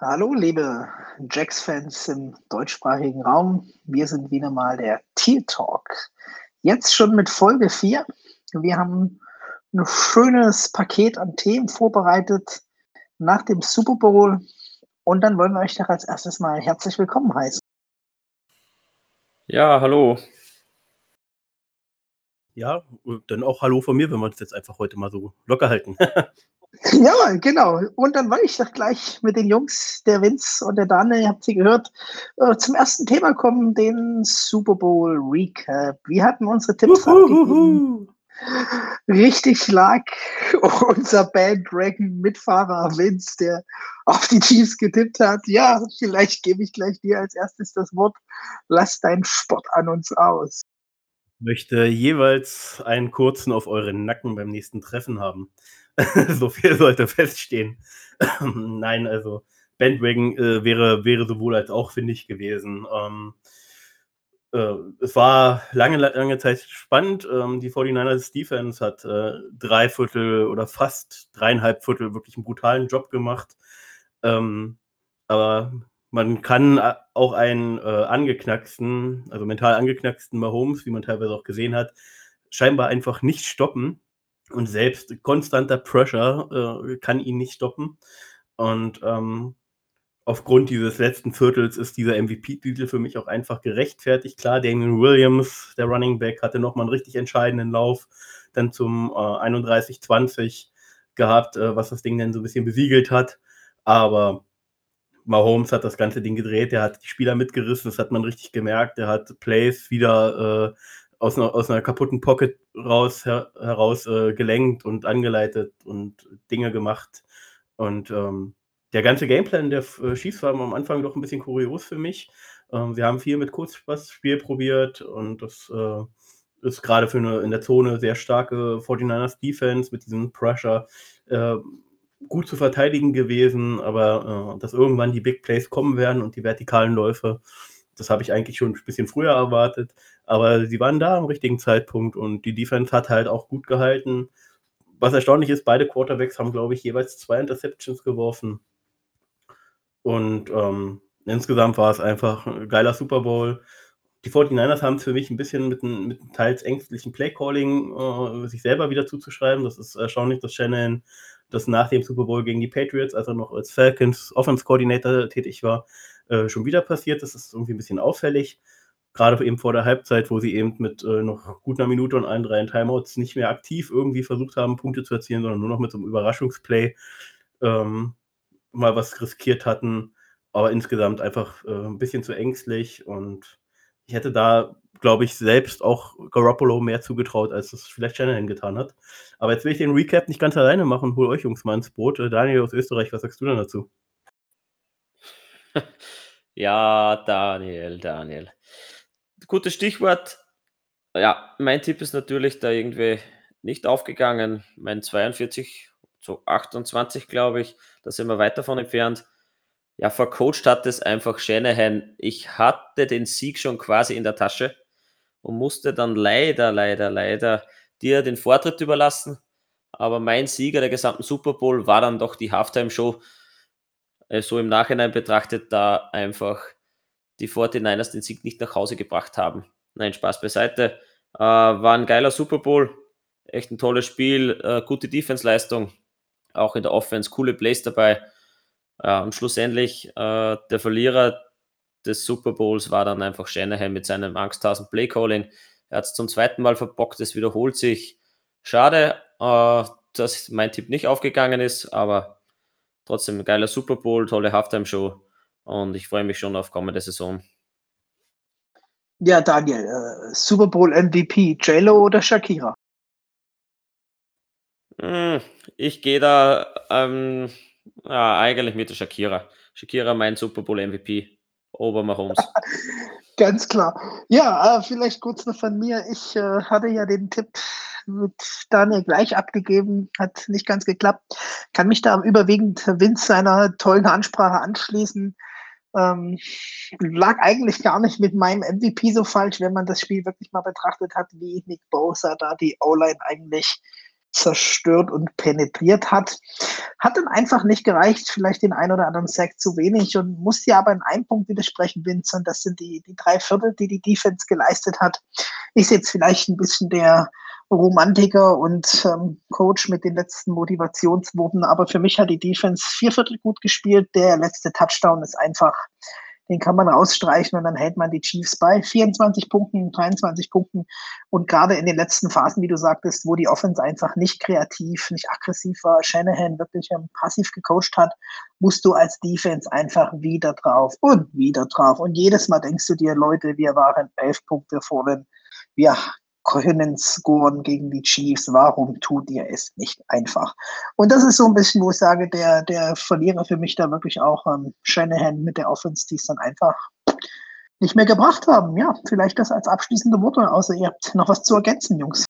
Hallo, liebe Jacks-Fans im deutschsprachigen Raum. Wir sind wieder mal der Tier Talk. Jetzt schon mit Folge 4. Wir haben ein schönes Paket an Themen vorbereitet nach dem Super Bowl. Und dann wollen wir euch doch als erstes mal herzlich willkommen heißen. Ja, hallo. Ja, dann auch Hallo von mir, wenn wir uns jetzt einfach heute mal so locker halten. Ja, genau. Und dann wollte ich doch gleich mit den Jungs, der Vince und der Daniel, ihr habt sie gehört, äh, zum ersten Thema kommen, den Super Bowl Recap. Wir hatten unsere Tipps abgegeben. Richtig lag unser Bandwagon-Mitfahrer Vince, der auf die Chiefs getippt hat. Ja, vielleicht gebe ich gleich dir als erstes das Wort. Lass deinen Spott an uns aus. Ich möchte jeweils einen kurzen auf euren Nacken beim nächsten Treffen haben. so viel sollte feststehen. Nein, also Bandwagon äh, wäre, wäre sowohl als auch, finde ich, gewesen. Ähm, äh, es war lange, lange Zeit spannend. Ähm, die 49ers Defense hat äh, drei Viertel oder fast dreieinhalb Viertel wirklich einen brutalen Job gemacht. Ähm, aber man kann äh, auch einen äh, angeknacksten, also mental angeknacksten Mahomes, wie man teilweise auch gesehen hat, scheinbar einfach nicht stoppen. Und selbst konstanter Pressure äh, kann ihn nicht stoppen. Und ähm, aufgrund dieses letzten Viertels ist dieser MVP-Titel für mich auch einfach gerechtfertigt. Klar, Damien Williams, der Running Back, hatte nochmal einen richtig entscheidenden Lauf, dann zum äh, 31-20 gehabt, äh, was das Ding dann so ein bisschen besiegelt hat. Aber Mahomes hat das ganze Ding gedreht, er hat die Spieler mitgerissen, das hat man richtig gemerkt. Er hat Plays wieder äh, aus einer, aus einer kaputten Pocket raus, her, heraus äh, gelenkt und angeleitet und Dinge gemacht. Und ähm, der ganze Gameplan der äh, Chiefs war am Anfang doch ein bisschen kurios für mich. Ähm, wir haben viel mit Kurzpassspiel probiert und das äh, ist gerade für eine in der Zone sehr starke 49ers Defense mit diesem Pressure äh, gut zu verteidigen gewesen, aber äh, dass irgendwann die Big Plays kommen werden und die vertikalen Läufe, das habe ich eigentlich schon ein bisschen früher erwartet. Aber sie waren da am richtigen Zeitpunkt und die Defense hat halt auch gut gehalten. Was erstaunlich ist, beide Quarterbacks haben, glaube ich, jeweils zwei Interceptions geworfen. Und ähm, insgesamt war es einfach ein geiler Super Bowl. Die 49ers haben es für mich ein bisschen mit mit teils ängstlichen Playcalling äh, sich selber wieder zuzuschreiben. Das ist erstaunlich, dass Shannon das nach dem Super Bowl gegen die Patriots, als er noch als Falcons Offense Coordinator tätig war, äh, schon wieder passiert. Das ist irgendwie ein bisschen auffällig gerade eben vor der Halbzeit, wo sie eben mit äh, noch gut einer Minute und allen drei Timeouts nicht mehr aktiv irgendwie versucht haben, Punkte zu erzielen, sondern nur noch mit so einem Überraschungsplay ähm, mal was riskiert hatten. Aber insgesamt einfach äh, ein bisschen zu ängstlich und ich hätte da, glaube ich, selbst auch Garoppolo mehr zugetraut, als es vielleicht Shanahan getan hat. Aber jetzt will ich den Recap nicht ganz alleine machen. Hol euch Jungs mal ins Boot. Äh, Daniel aus Österreich, was sagst du denn dazu? Ja, Daniel, Daniel gutes Stichwort. Ja, mein Tipp ist natürlich da irgendwie nicht aufgegangen. Mein 42 zu 28, glaube ich, da sind wir weit davon entfernt. Ja, vercoacht hat es einfach Shanahan. Ich hatte den Sieg schon quasi in der Tasche und musste dann leider, leider, leider dir den Vortritt überlassen. Aber mein Sieger der gesamten Super Bowl war dann doch die Halftime-Show. Äh, so im Nachhinein betrachtet, da einfach die 49ers den Sieg nicht nach Hause gebracht haben. Nein, Spaß beiseite. Äh, war ein geiler Super Bowl. Echt ein tolles Spiel. Äh, gute Defense-Leistung. Auch in der Offense. Coole Plays dabei. Äh, und schlussendlich äh, der Verlierer des Super Bowls war dann einfach Shanahan mit seinem Angsthasen Play-Calling. Er hat es zum zweiten Mal verbockt. Es wiederholt sich. Schade, äh, dass mein Tipp nicht aufgegangen ist, aber trotzdem ein geiler Super Bowl, tolle Halftime-Show und ich freue mich schon auf kommende Saison. Ja, Daniel, äh, Super Bowl MVP, JLo oder Shakira? Hm, ich gehe da ähm, ja, eigentlich mit der Shakira. Shakira mein Super Bowl MVP. Ober Holmes. Ganz klar. Ja, äh, vielleicht kurz noch von mir. Ich äh, hatte ja den Tipp mit Daniel gleich abgegeben, hat nicht ganz geklappt. Kann mich da überwiegend Vince seiner tollen Ansprache anschließen. Ähm, lag eigentlich gar nicht mit meinem MVP so falsch, wenn man das Spiel wirklich mal betrachtet hat, wie Nick Bosa da die O-Line eigentlich zerstört und penetriert hat. Hat dann einfach nicht gereicht, vielleicht den ein oder anderen Sack zu wenig und muss dir aber in einem Punkt widersprechen, Vincent. Das sind die, die drei Viertel, die die Defense geleistet hat. Ist jetzt vielleicht ein bisschen der Romantiker und ähm, Coach mit den letzten Motivationsworten, aber für mich hat die Defense vier Viertel gut gespielt. Der letzte Touchdown ist einfach den kann man rausstreichen und dann hält man die Chiefs bei 24 Punkten, 23 Punkten. Und gerade in den letzten Phasen, wie du sagtest, wo die Offense einfach nicht kreativ, nicht aggressiv war, Shanahan wirklich ähm, passiv gecoacht hat, musst du als Defense einfach wieder drauf und wieder drauf. Und jedes Mal denkst du dir, Leute, wir waren elf Punkte vor den, wir können scoren gegen die Chiefs. Warum tut ihr es nicht einfach? Und das ist so ein bisschen, wo ich sage, der, der Verlierer für mich da wirklich auch ähm, Shanahan mit der Offense, die es dann einfach nicht mehr gebracht haben. Ja, vielleicht das als abschließende Worte, außer ihr habt noch was zu ergänzen, Jungs.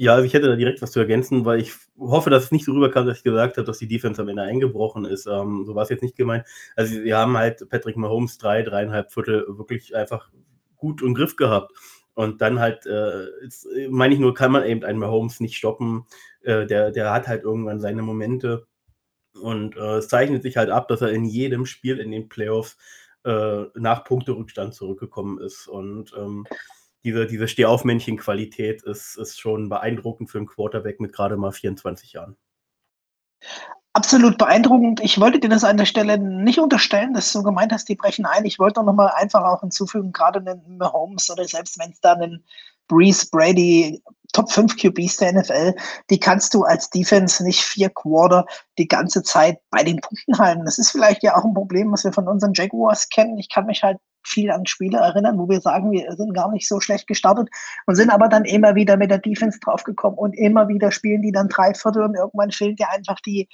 Ja, also ich hätte da direkt was zu ergänzen, weil ich hoffe, dass es nicht so rüberkam, dass ich gesagt habe, dass die Defense am Ende eingebrochen ist. Ähm, so war es jetzt nicht gemeint. Also wir haben halt Patrick Mahomes drei, dreieinhalb Viertel wirklich einfach gut im Griff gehabt. Und dann halt, äh, jetzt, äh, meine ich nur, kann man eben einen Mahomes nicht stoppen. Äh, der, der hat halt irgendwann seine Momente. Und äh, es zeichnet sich halt ab, dass er in jedem Spiel in den Playoffs äh, nach Punkterückstand zurückgekommen ist. Und ähm, diese, diese Stehaufmännchen-Qualität ist, ist schon beeindruckend für einen Quarterback mit gerade mal 24 Jahren absolut beeindruckend. Ich wollte dir das an der Stelle nicht unterstellen, dass du gemeint hast, die brechen ein. Ich wollte noch mal einfach auch hinzufügen, gerade einen Mahomes oder selbst wenn es da einen Breeze Brady Top 5 QBs der NFL, die kannst du als Defense nicht vier Quarter die ganze Zeit bei den Punkten halten. Das ist vielleicht ja auch ein Problem, was wir von unseren Jaguars kennen. Ich kann mich halt viel an Spiele erinnern, wo wir sagen, wir sind gar nicht so schlecht gestartet und sind aber dann immer wieder mit der Defense draufgekommen und immer wieder spielen die dann drei Viertel und irgendwann fehlt dir einfach die,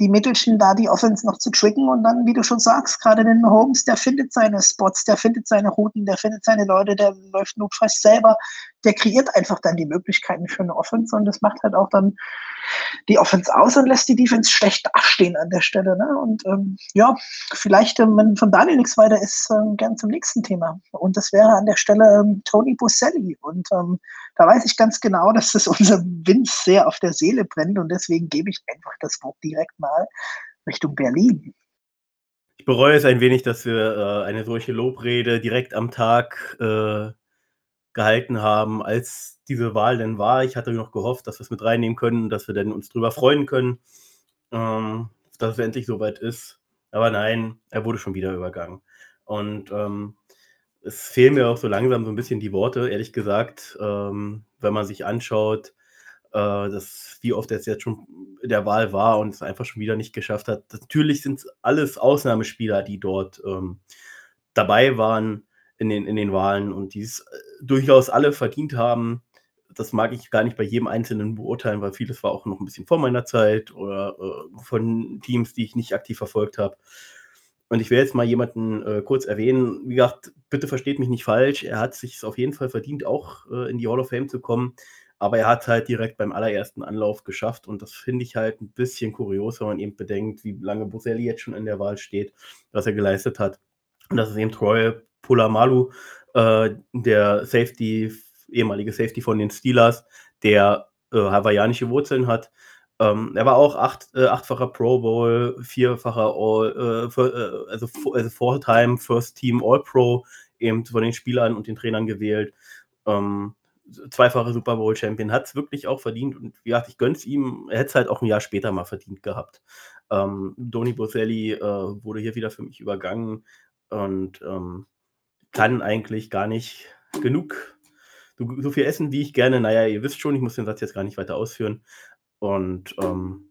die Mittelchen da die Offense noch zu tricken und dann, wie du schon sagst, gerade den Holmes, der findet seine Spots, der findet seine Routen, der findet seine Leute, der läuft notfalls selber, der kreiert einfach dann die Möglichkeiten für eine Offense und das macht halt auch dann die Offense aus und lässt die Defense schlecht dastehen an der Stelle. Ne? Und ähm, ja, vielleicht, ähm, wenn von Daniel nichts weiter ist, ähm, gern zum nächsten Thema. Und das wäre an der Stelle ähm, Tony Busselli. Und ähm, da weiß ich ganz genau, dass das unser Vince sehr auf der Seele brennt und deswegen gebe ich einfach das Wort direkt mal Richtung Berlin. Ich bereue es ein wenig, dass wir äh, eine solche Lobrede direkt am Tag äh, gehalten haben, als diese Wahl denn war. Ich hatte noch gehofft, dass wir es mit reinnehmen können, dass wir dann uns drüber freuen können, ähm, dass es endlich soweit ist. Aber nein, er wurde schon wieder übergangen. Und ähm, es fehlen mir auch so langsam so ein bisschen die Worte, ehrlich gesagt, ähm, wenn man sich anschaut, äh, dass, wie oft er jetzt schon in der Wahl war und es einfach schon wieder nicht geschafft hat. Natürlich sind es alles Ausnahmespieler, die dort ähm, dabei waren in den, in den Wahlen und die es äh, durchaus alle verdient haben. Das mag ich gar nicht bei jedem Einzelnen beurteilen, weil vieles war auch noch ein bisschen vor meiner Zeit oder äh, von Teams, die ich nicht aktiv verfolgt habe. Und ich will jetzt mal jemanden äh, kurz erwähnen. Wie gesagt, bitte versteht mich nicht falsch. Er hat sich auf jeden Fall verdient, auch äh, in die Hall of Fame zu kommen. Aber er hat halt direkt beim allerersten Anlauf geschafft. Und das finde ich halt ein bisschen kurios, wenn man eben bedenkt, wie lange Boselli jetzt schon in der Wahl steht, was er geleistet hat. Und das ist eben Troy Polamalu, äh, der Safety, ehemalige Safety von den Steelers, der äh, hawaiianische Wurzeln hat ähm, er war auch acht, äh, achtfacher Pro Bowl, vierfacher All, äh, für, äh, also, also Four-Time First Team All-Pro, eben von den Spielern und den Trainern gewählt. Ähm, zweifache Super Bowl Champion, hat es wirklich auch verdient und wie gesagt, ich gönn's ihm, er hätte es halt auch ein Jahr später mal verdient gehabt. Ähm, Doni Boselli äh, wurde hier wieder für mich übergangen und ähm, kann eigentlich gar nicht genug so, so, viel essen, wie ich gerne. Naja, ihr wisst schon, ich muss den Satz jetzt gar nicht weiter ausführen. Und ähm,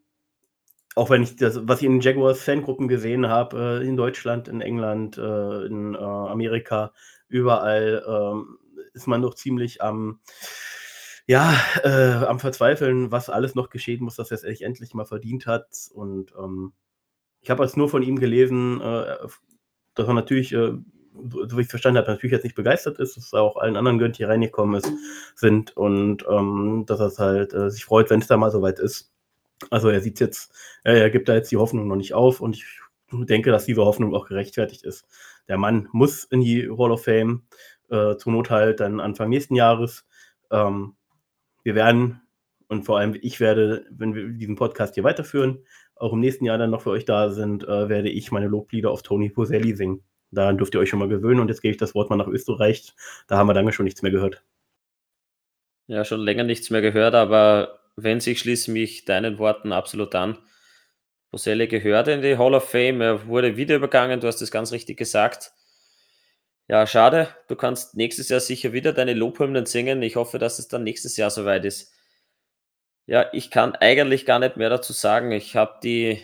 auch wenn ich das, was ich in Jaguars Fangruppen gesehen habe, äh, in Deutschland, in England, äh, in äh, Amerika, überall ähm, ist man noch ziemlich am, ja, äh, am Verzweifeln, was alles noch geschehen muss, dass er es endlich mal verdient hat. Und ähm, ich habe jetzt nur von ihm gelesen, äh, dass er natürlich äh, so wie ich es verstanden habe, natürlich jetzt nicht begeistert ist, dass auch allen anderen gönnt, die reingekommen ist, sind und ähm, dass er halt äh, sich freut, wenn es da mal soweit ist. Also er sieht jetzt, äh, er gibt da jetzt die Hoffnung noch nicht auf und ich denke, dass diese Hoffnung auch gerechtfertigt ist. Der Mann muss in die Hall of Fame, äh, zur Not halt dann Anfang nächsten Jahres. Ähm, wir werden Und vor allem, ich werde, wenn wir diesen Podcast hier weiterführen, auch im nächsten Jahr dann noch für euch da sind, äh, werde ich meine Loblieder auf Tony Poselli singen. Daran dürft ihr euch schon mal gewöhnen und jetzt gebe ich das Wort mal nach Österreich. Da haben wir lange schon nichts mehr gehört. Ja, schon länger nichts mehr gehört, aber wenn ich schließe mich deinen Worten absolut an. Boselli gehört in die Hall of Fame, er wurde wieder übergangen, du hast es ganz richtig gesagt. Ja, schade, du kannst nächstes Jahr sicher wieder deine Lobhymnen singen. Ich hoffe, dass es dann nächstes Jahr soweit ist. Ja, ich kann eigentlich gar nicht mehr dazu sagen. Ich habe die,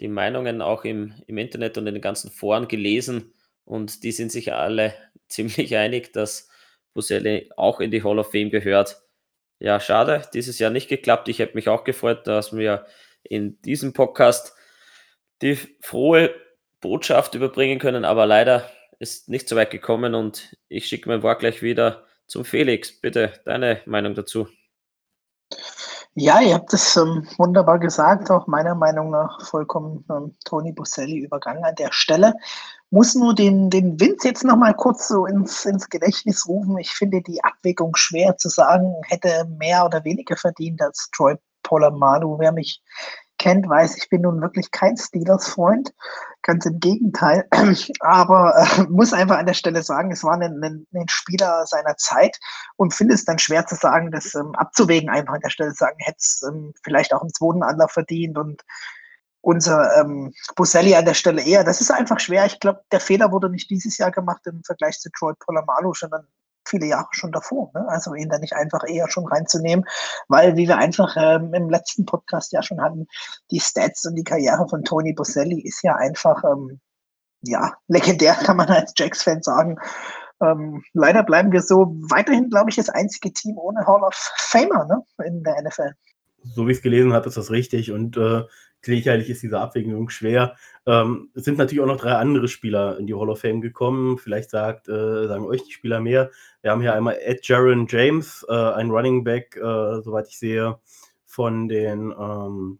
die Meinungen auch im, im Internet und in den ganzen Foren gelesen und die sind sich alle ziemlich einig, dass Boselli auch in die Hall of Fame gehört. Ja, schade, dieses Jahr nicht geklappt. Ich hätte mich auch gefreut, dass wir in diesem Podcast die frohe Botschaft überbringen können, aber leider ist nicht so weit gekommen und ich schicke mein Wort gleich wieder zum Felix. Bitte deine Meinung dazu. Ja, ihr habt es ähm, wunderbar gesagt, auch meiner Meinung nach vollkommen ähm, Toni Boselli übergangen an der Stelle. Muss nur den, den Vince jetzt nochmal kurz so ins, ins Gedächtnis rufen. Ich finde die Abwägung schwer zu sagen, hätte mehr oder weniger verdient als Troy Polamalu. Wer mich kennt, weiß, ich bin nun wirklich kein Steelers-Freund. Ganz im Gegenteil. Aber äh, muss einfach an der Stelle sagen, es war ein, ein, ein Spieler seiner Zeit und finde es dann schwer zu sagen, das ähm, abzuwägen, einfach an der Stelle sagen, hätte es ähm, vielleicht auch im zweiten Anlauf verdient und unser ähm, Boselli an der Stelle eher. Das ist einfach schwer. Ich glaube, der Fehler wurde nicht dieses Jahr gemacht im Vergleich zu Troy Polamalu, sondern viele Jahre schon davor. Ne? Also ihn da nicht einfach eher schon reinzunehmen, weil, wie wir einfach ähm, im letzten Podcast ja schon hatten, die Stats und die Karriere von Tony Boselli ist ja einfach, ähm, ja, legendär, kann man als Jacks-Fan sagen. Ähm, leider bleiben wir so weiterhin, glaube ich, das einzige Team ohne Hall of Famer ne? in der NFL. So wie ich es gelesen habe, ist das richtig. Und äh, sicherlich ist diese Abwägung schwer. Ähm, es sind natürlich auch noch drei andere Spieler in die Hall of Fame gekommen. Vielleicht sagt, äh, sagen euch die Spieler mehr. Wir haben hier einmal Ed Jaron James, äh, ein Running Back, äh, soweit ich sehe, von den ähm,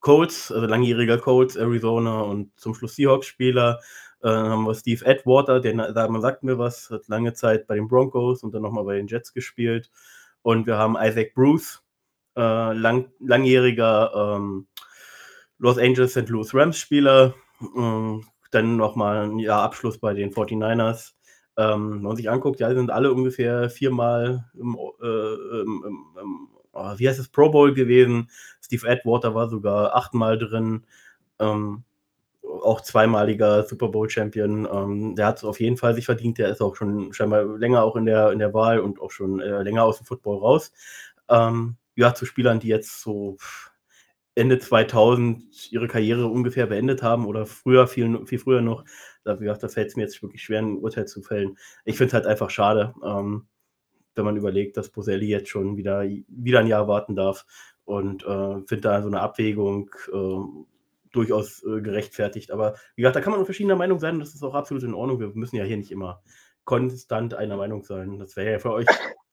Colts, also langjähriger Colts, Arizona und zum Schluss Seahawks-Spieler. Äh, dann haben wir Steve Edwater, der man sagt mir was, hat lange Zeit bei den Broncos und dann nochmal bei den Jets gespielt. Und wir haben Isaac Bruce, äh, lang, langjähriger ähm, Los Angeles St. Louis Rams Spieler, äh, dann nochmal ein Jahr Abschluss bei den 49ers. Ähm, wenn man sich anguckt, ja, sind alle ungefähr viermal im, äh, im, im, im oh, wie heißt es, Pro Bowl gewesen. Steve Edwater war sogar achtmal drin. Ähm, auch zweimaliger Super Bowl Champion. Ähm, der hat es auf jeden Fall sich verdient. Der ist auch schon scheinbar länger auch in der, in der Wahl und auch schon äh, länger aus dem Football raus. Ähm, ja, zu Spielern, die jetzt so Ende 2000 ihre Karriere ungefähr beendet haben oder früher, viel, viel früher noch. Da, da fällt es mir jetzt wirklich schwer, ein Urteil zu fällen. Ich finde es halt einfach schade, ähm, wenn man überlegt, dass Boselli jetzt schon wieder, wieder ein Jahr warten darf und äh, finde da so eine Abwägung äh, durchaus äh, gerechtfertigt. Aber wie gesagt, da kann man verschiedener Meinung sein und das ist auch absolut in Ordnung. Wir müssen ja hier nicht immer konstant einer Meinung sein. Das wäre ja für euch,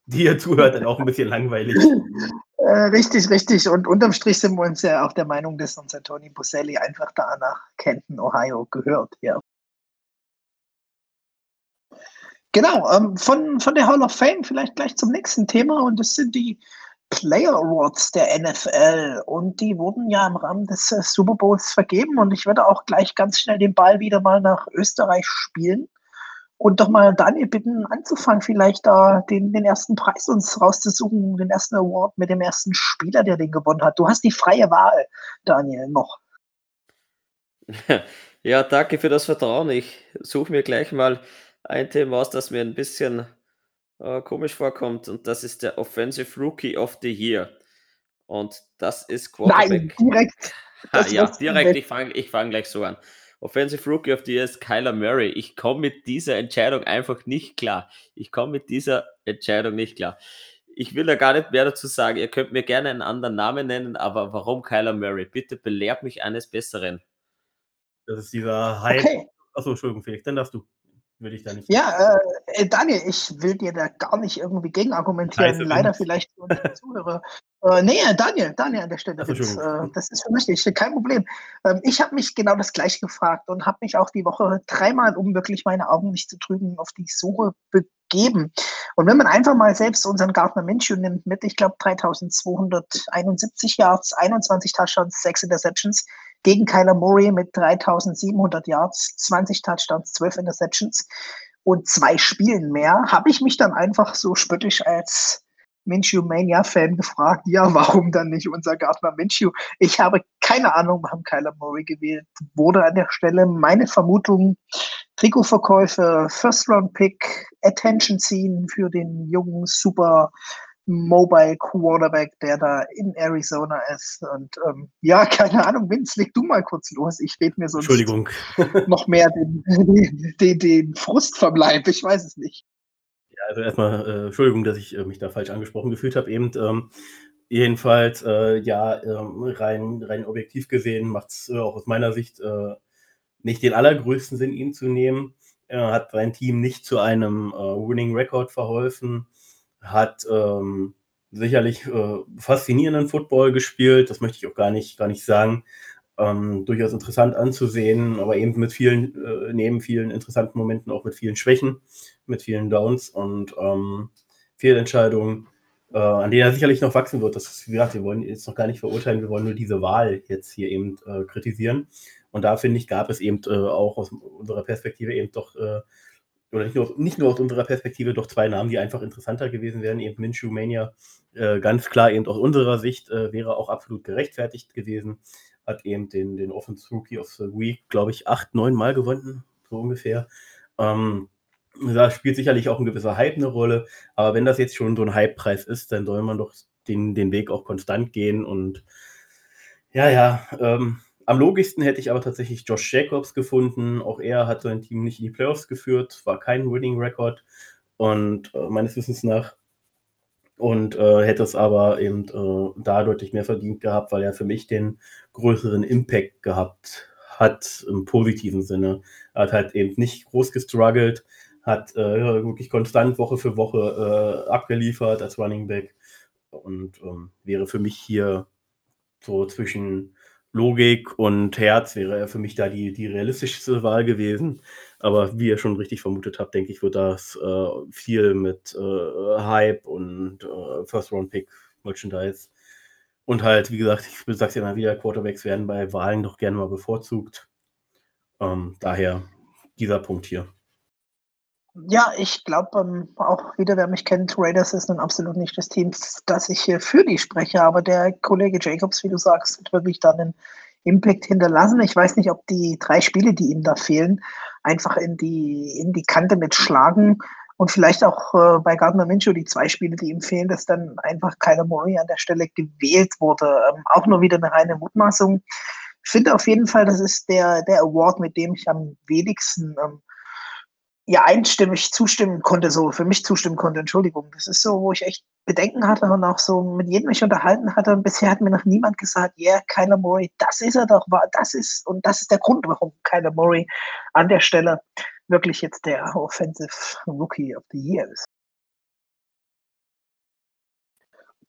die ihr zuhört, dann auch ein bisschen langweilig. Äh, richtig, richtig. Und unterm Strich sind wir uns ja auch der Meinung, dass unser Tony Boselli einfach da nach Kenton, Ohio gehört. Ja. Genau, ähm, von, von der Hall of Fame vielleicht gleich zum nächsten Thema und das sind die Player Awards der NFL und die wurden ja im Rahmen des äh, Super Bowls vergeben und ich würde auch gleich ganz schnell den Ball wieder mal nach Österreich spielen und doch mal Daniel bitten, anzufangen, vielleicht da den, den ersten Preis uns rauszusuchen, den ersten Award mit dem ersten Spieler, der den gewonnen hat. Du hast die freie Wahl, Daniel, noch. Ja, danke für das Vertrauen. Ich suche mir gleich mal ein Thema aus, das mir ein bisschen äh, komisch vorkommt, und das ist der Offensive Rookie of the Year. Und das ist Quarterback. Nein, direkt. Ha, ja, direkt. Ich fange ich fang gleich so an. Offensive Rookie of the Year ist Kyler Murray. Ich komme mit dieser Entscheidung einfach nicht klar. Ich komme mit dieser Entscheidung nicht klar. Ich will da gar nicht mehr dazu sagen. Ihr könnt mir gerne einen anderen Namen nennen, aber warum Kyler Murray? Bitte belehrt mich eines Besseren. Das ist dieser Hype. Okay. Achso, Entschuldigung, Felix, dann darfst du würde ich da nicht. Ja, äh, Daniel, ich will dir da gar nicht irgendwie gegen argumentieren. Scheiße, Leider vielleicht für unsere Zuhörer. Äh, nee, Daniel, Daniel an der Stelle. Das, jetzt, äh, das ist für mich nicht, kein Problem. Ähm, ich habe mich genau das gleiche gefragt und habe mich auch die Woche dreimal, um wirklich meine Augen nicht zu trügen, auf die Suche geben. Und wenn man einfach mal selbst unseren Gardner Minshew nimmt mit, ich glaube, 3271 Yards, 21 Touchdowns, 6 Interceptions, gegen Kyler Murray mit 3700 Yards, 20 Touchdowns, 12 Interceptions und zwei Spielen mehr, habe ich mich dann einfach so spöttisch als Minshew Mania-Fan gefragt, ja, warum dann nicht unser Gardner Minshew? Ich habe keine Ahnung, warum Kyler Murray gewählt wurde an der Stelle. Meine Vermutung, Trikotverkäufe, First-Round-Pick, Attention ziehen für den jungen, super Mobile Quarterback, der da in Arizona ist. Und ähm, ja, keine Ahnung, Vince, leg du mal kurz los. Ich rede mir Entschuldigung. noch mehr den, den, den Frust vom Leib. Ich weiß es nicht. Ja, also erstmal, äh, Entschuldigung, dass ich äh, mich da falsch angesprochen gefühlt habe. Eben, ähm, jedenfalls, äh, ja, ähm, rein, rein objektiv gesehen macht es äh, auch aus meiner Sicht äh, nicht den allergrößten Sinn, ihn zu nehmen. Er hat sein Team nicht zu einem äh, Winning Record verholfen hat ähm, sicherlich äh, faszinierenden Football gespielt, das möchte ich auch gar nicht, gar nicht sagen. Ähm, durchaus interessant anzusehen, aber eben mit vielen, äh, neben vielen interessanten Momenten auch mit vielen Schwächen, mit vielen Downs und ähm, Fehlentscheidungen, äh, an denen er sicherlich noch wachsen wird. Das ist, wie gesagt, wir wollen jetzt noch gar nicht verurteilen, wir wollen nur diese Wahl jetzt hier eben äh, kritisieren. Und da finde ich, gab es eben äh, auch aus unserer Perspektive eben doch äh, oder nicht nur, nicht nur aus unserer Perspektive, doch zwei Namen, die einfach interessanter gewesen wären. Eben Minshew Mania, äh, ganz klar eben aus unserer Sicht, äh, wäre auch absolut gerechtfertigt gewesen. Hat eben den, den Offense Rookie of the Week, glaube ich, acht, neun Mal gewonnen, so ungefähr. Ähm, da spielt sicherlich auch ein gewisser Hype eine Rolle, aber wenn das jetzt schon so ein Hype-Preis ist, dann soll man doch den, den Weg auch konstant gehen und ja, ja, ähm, am logischsten hätte ich aber tatsächlich Josh Jacobs gefunden. Auch er hat sein Team nicht in die Playoffs geführt, war kein Winning Record und äh, meines Wissens nach und äh, hätte es aber eben äh, da deutlich mehr verdient gehabt, weil er für mich den größeren Impact gehabt hat im positiven Sinne. Er hat halt eben nicht groß gestruggelt, hat äh, wirklich konstant Woche für Woche äh, abgeliefert als Running Back und ähm, wäre für mich hier so zwischen Logik und Herz wäre er für mich da die, die realistischste Wahl gewesen. Aber wie ihr schon richtig vermutet habt, denke ich, wird das äh, viel mit äh, Hype und äh, First-Round-Pick, Merchandise und halt, wie gesagt, ich sag's ja immer wieder, Quarterbacks werden bei Wahlen doch gerne mal bevorzugt. Ähm, daher dieser Punkt hier. Ja, ich glaube ähm, auch wieder, wer mich kennt, Raiders ist nun absolut nicht das Team, das ich hier für die spreche, aber der Kollege Jacobs, wie du sagst, hat wirklich dann einen Impact hinterlassen. Ich weiß nicht, ob die drei Spiele, die ihm da fehlen, einfach in die, in die Kante mitschlagen und vielleicht auch äh, bei Gardner Minshew die zwei Spiele, die ihm fehlen, dass dann einfach Kyler Murray an der Stelle gewählt wurde. Ähm, auch nur wieder eine reine Mutmaßung. Ich finde auf jeden Fall, das ist der, der Award, mit dem ich am wenigsten ähm, ja einstimmig zustimmen konnte, so für mich zustimmen konnte, Entschuldigung. Das ist so, wo ich echt Bedenken hatte und auch so mit jedem mich unterhalten hatte. Und bisher hat mir noch niemand gesagt, ja, yeah, Kyler Murray, das ist er doch, das ist, und das ist der Grund, warum Kyler Murray an der Stelle wirklich jetzt der Offensive Rookie of the Year ist.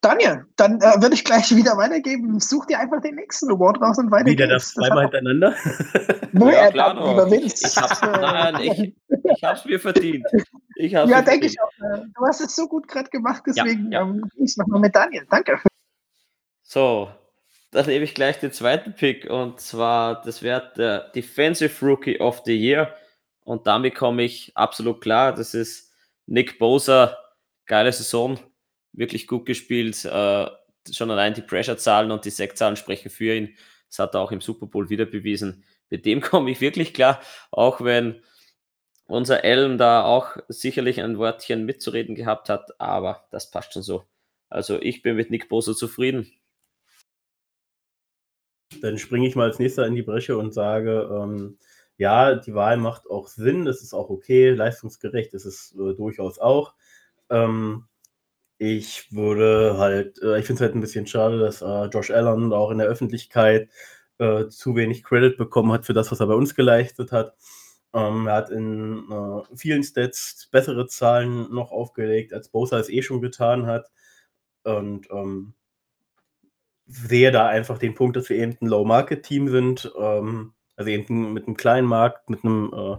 Daniel, dann äh, würde ich gleich wieder weitergeben. Such dir einfach den nächsten Award raus und weiter Wieder das zweimal hintereinander? Nö, ja, klar, doch. Lieber Vince. Ich hab's, nein, ich, ich hab's mir verdient. Ich hab's ja, denke ich auch. Äh, du hast es so gut gerade gemacht, deswegen ja, ja. Ähm, ich nochmal mit Daniel. Danke. So, dann nehme ich gleich den zweiten Pick und zwar, das wäre der Defensive Rookie of the Year und damit komme ich absolut klar. Das ist Nick Bosa. Geile Saison wirklich gut gespielt. Äh, schon allein die Pressure-Zahlen und die Sack-Zahlen sprechen für ihn. Das hat er auch im Super Bowl wieder bewiesen. Mit dem komme ich wirklich klar, auch wenn unser Elm da auch sicherlich ein Wörtchen mitzureden gehabt hat, aber das passt schon so. Also ich bin mit Nick Bosa zufrieden. Dann springe ich mal als nächster in die Bresche und sage, ähm, ja, die Wahl macht auch Sinn, das ist auch okay, leistungsgerecht ist es äh, durchaus auch. Ähm, ich würde halt, äh, ich finde es halt ein bisschen schade, dass äh, Josh Allen auch in der Öffentlichkeit äh, zu wenig Credit bekommen hat für das, was er bei uns geleistet hat. Ähm, er hat in äh, vielen Stats bessere Zahlen noch aufgelegt, als Bosa es eh schon getan hat. Und ähm, sehe da einfach den Punkt, dass wir eben ein Low-Market-Team sind. Ähm, also eben mit einem kleinen Markt, mit einem äh,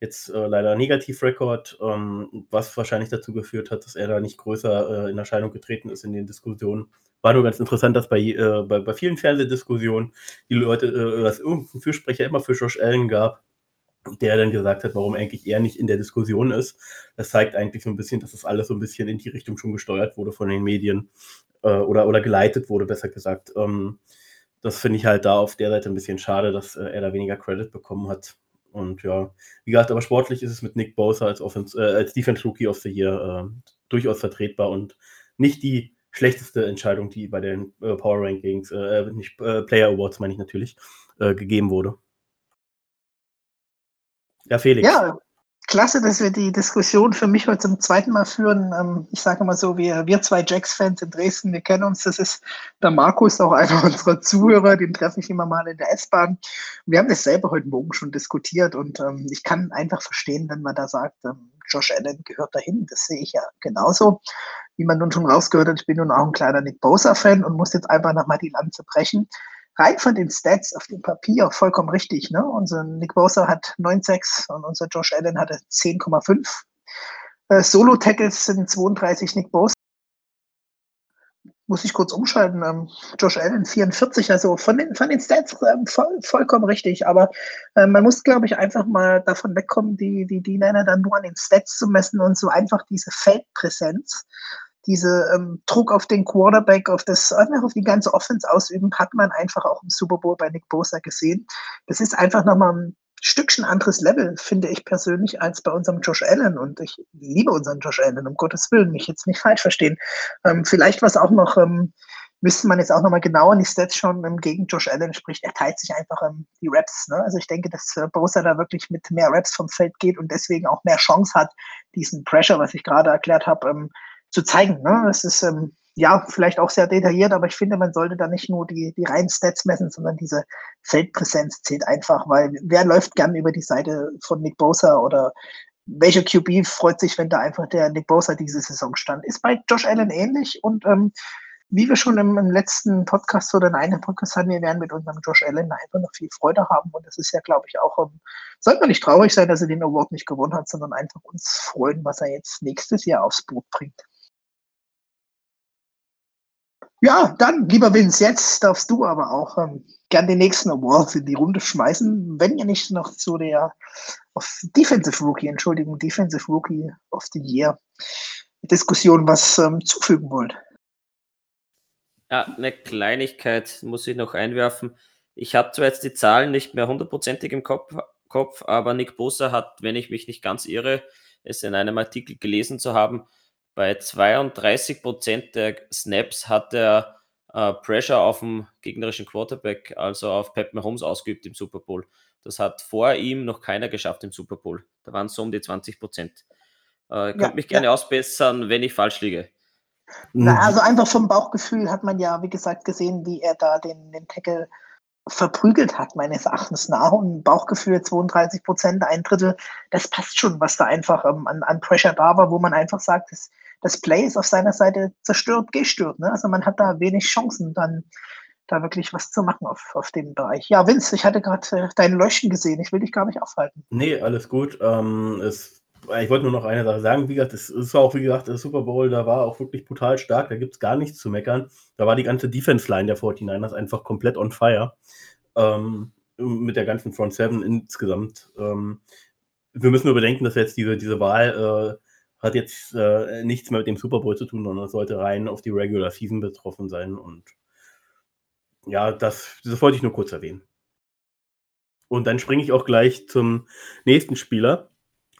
Jetzt äh, leider Negativrekord, ähm, was wahrscheinlich dazu geführt hat, dass er da nicht größer äh, in Erscheinung getreten ist in den Diskussionen. War nur ganz interessant, dass bei, äh, bei, bei, vielen Fernsehdiskussionen die Leute, äh, dass irgendein Fürsprecher immer für Josh Allen gab, der dann gesagt hat, warum eigentlich er nicht in der Diskussion ist. Das zeigt eigentlich so ein bisschen, dass das alles so ein bisschen in die Richtung schon gesteuert wurde von den Medien äh, oder, oder geleitet wurde, besser gesagt. Ähm, das finde ich halt da auf der Seite ein bisschen schade, dass äh, er da weniger Credit bekommen hat. Und ja, wie gesagt, aber sportlich ist es mit Nick Bosa als, äh, als Defense Rookie of the Year äh, durchaus vertretbar und nicht die schlechteste Entscheidung, die bei den äh, Power Rankings, äh, nicht äh, Player Awards meine ich natürlich, äh, gegeben wurde. Ja, Felix. Ja, klasse, dass wir die Diskussion für mich heute zum zweiten Mal führen. Ähm, ich sage mal so, wir, wir zwei Jacks-Fans in Dresden, wir kennen uns. Das ist der Markus, auch einer unserer Zuhörer, den treffe ich immer mal in der S-Bahn. Wir haben das selber heute Morgen schon diskutiert und ähm, ich kann einfach verstehen, wenn man da sagt, ähm, Josh Allen gehört dahin. Das sehe ich ja genauso. Wie man nun schon rausgehört hat, ich bin nun auch ein kleiner Nick Bosa-Fan und muss jetzt einfach nochmal die Lanze brechen rein von den Stats auf dem Papier vollkommen richtig. Ne? Unser Nick Bosa hat 9,6 und unser Josh Allen hatte 10,5. Äh, Solo-Tackles sind 32 Nick Bosa. Muss ich kurz umschalten. Ähm, Josh Allen 44, also von den, von den Stats ähm, voll, vollkommen richtig. Aber äh, man muss, glaube ich, einfach mal davon wegkommen, die, die D-Liner dann nur an den Stats zu messen und so einfach diese Feldpräsenz diese ähm, Druck auf den Quarterback, auf das, einfach auf die ganze Offense ausüben, hat man einfach auch im Super Bowl bei Nick Bosa gesehen. Das ist einfach nochmal ein Stückchen anderes Level, finde ich persönlich, als bei unserem Josh Allen. Und ich liebe unseren Josh Allen, um Gottes Willen, mich jetzt nicht falsch verstehen. Ähm, vielleicht was auch noch, ähm, müsste man jetzt auch nochmal genauer in die Stats schauen, ähm, gegen Josh Allen spricht, er teilt sich einfach ähm, die Raps. Ne? Also ich denke, dass äh, Bosa da wirklich mit mehr Raps vom Feld geht und deswegen auch mehr Chance hat, diesen Pressure, was ich gerade erklärt habe, ähm, zu zeigen. Ne? Es ist ähm, ja vielleicht auch sehr detailliert, aber ich finde, man sollte da nicht nur die, die reinen Stats messen, sondern diese Feldpräsenz zählt einfach, weil wer läuft gern über die Seite von Nick Bosa oder welcher QB freut sich, wenn da einfach der Nick Bosa diese Saison stand? Ist bei Josh Allen ähnlich und ähm, wie wir schon im, im, letzten Podcast oder in einem Podcast hatten, wir werden mit unserem Josh Allen einfach noch viel Freude haben. Und das ist ja, glaube ich, auch, um, ähm, sollte man nicht traurig sein, dass er den Award nicht gewonnen hat, sondern einfach uns freuen, was er jetzt nächstes Jahr aufs Boot bringt. Ja, dann, lieber Vince, jetzt darfst du aber auch ähm, gern den nächsten Award in die Runde schmeißen, wenn ihr nicht noch zu der of Defensive Rookie, Entschuldigung, Defensive Rookie of the Year Diskussion was ähm, zufügen wollt. Ja, eine Kleinigkeit muss ich noch einwerfen. Ich habe zwar jetzt die Zahlen nicht mehr hundertprozentig im Kopf, Kopf, aber Nick Bosa hat, wenn ich mich nicht ganz irre, es in einem Artikel gelesen zu haben, bei 32 Prozent der Snaps hat er äh, Pressure auf dem gegnerischen Quarterback, also auf Pep Mahomes, ausgeübt im Super Bowl. Das hat vor ihm noch keiner geschafft im Super Bowl. Da waren es so um die 20 Prozent. Äh, ja, könnt mich gerne ja. ausbessern, wenn ich falsch liege. Na, also einfach vom Bauchgefühl hat man ja, wie gesagt, gesehen, wie er da den, den Tackle verprügelt hat, meines Erachtens nach. Und Bauchgefühl 32 Prozent, ein Drittel, das passt schon, was da einfach ähm, an, an Pressure da war, wo man einfach sagt, das das Play ist auf seiner Seite zerstört, gestört. Ne? Also man hat da wenig Chancen, dann da wirklich was zu machen auf, auf dem Bereich. Ja, Vince, ich hatte gerade äh, dein Löschen gesehen. Ich will dich gar nicht aufhalten. Nee, alles gut. Ähm, es, ich wollte nur noch eine Sache sagen. Wie gesagt, es ist auch, wie gesagt, der Super Bowl, da war auch wirklich brutal stark. Da gibt es gar nichts zu meckern. Da war die ganze Defense-Line der 49ers einfach komplett on fire. Ähm, mit der ganzen Front Seven insgesamt. Ähm, wir müssen nur bedenken, dass jetzt diese, diese Wahl äh, hat jetzt äh, nichts mehr mit dem Super Bowl zu tun, sondern sollte rein auf die Regular Season betroffen sein. Und ja, das, das wollte ich nur kurz erwähnen. Und dann springe ich auch gleich zum nächsten Spieler.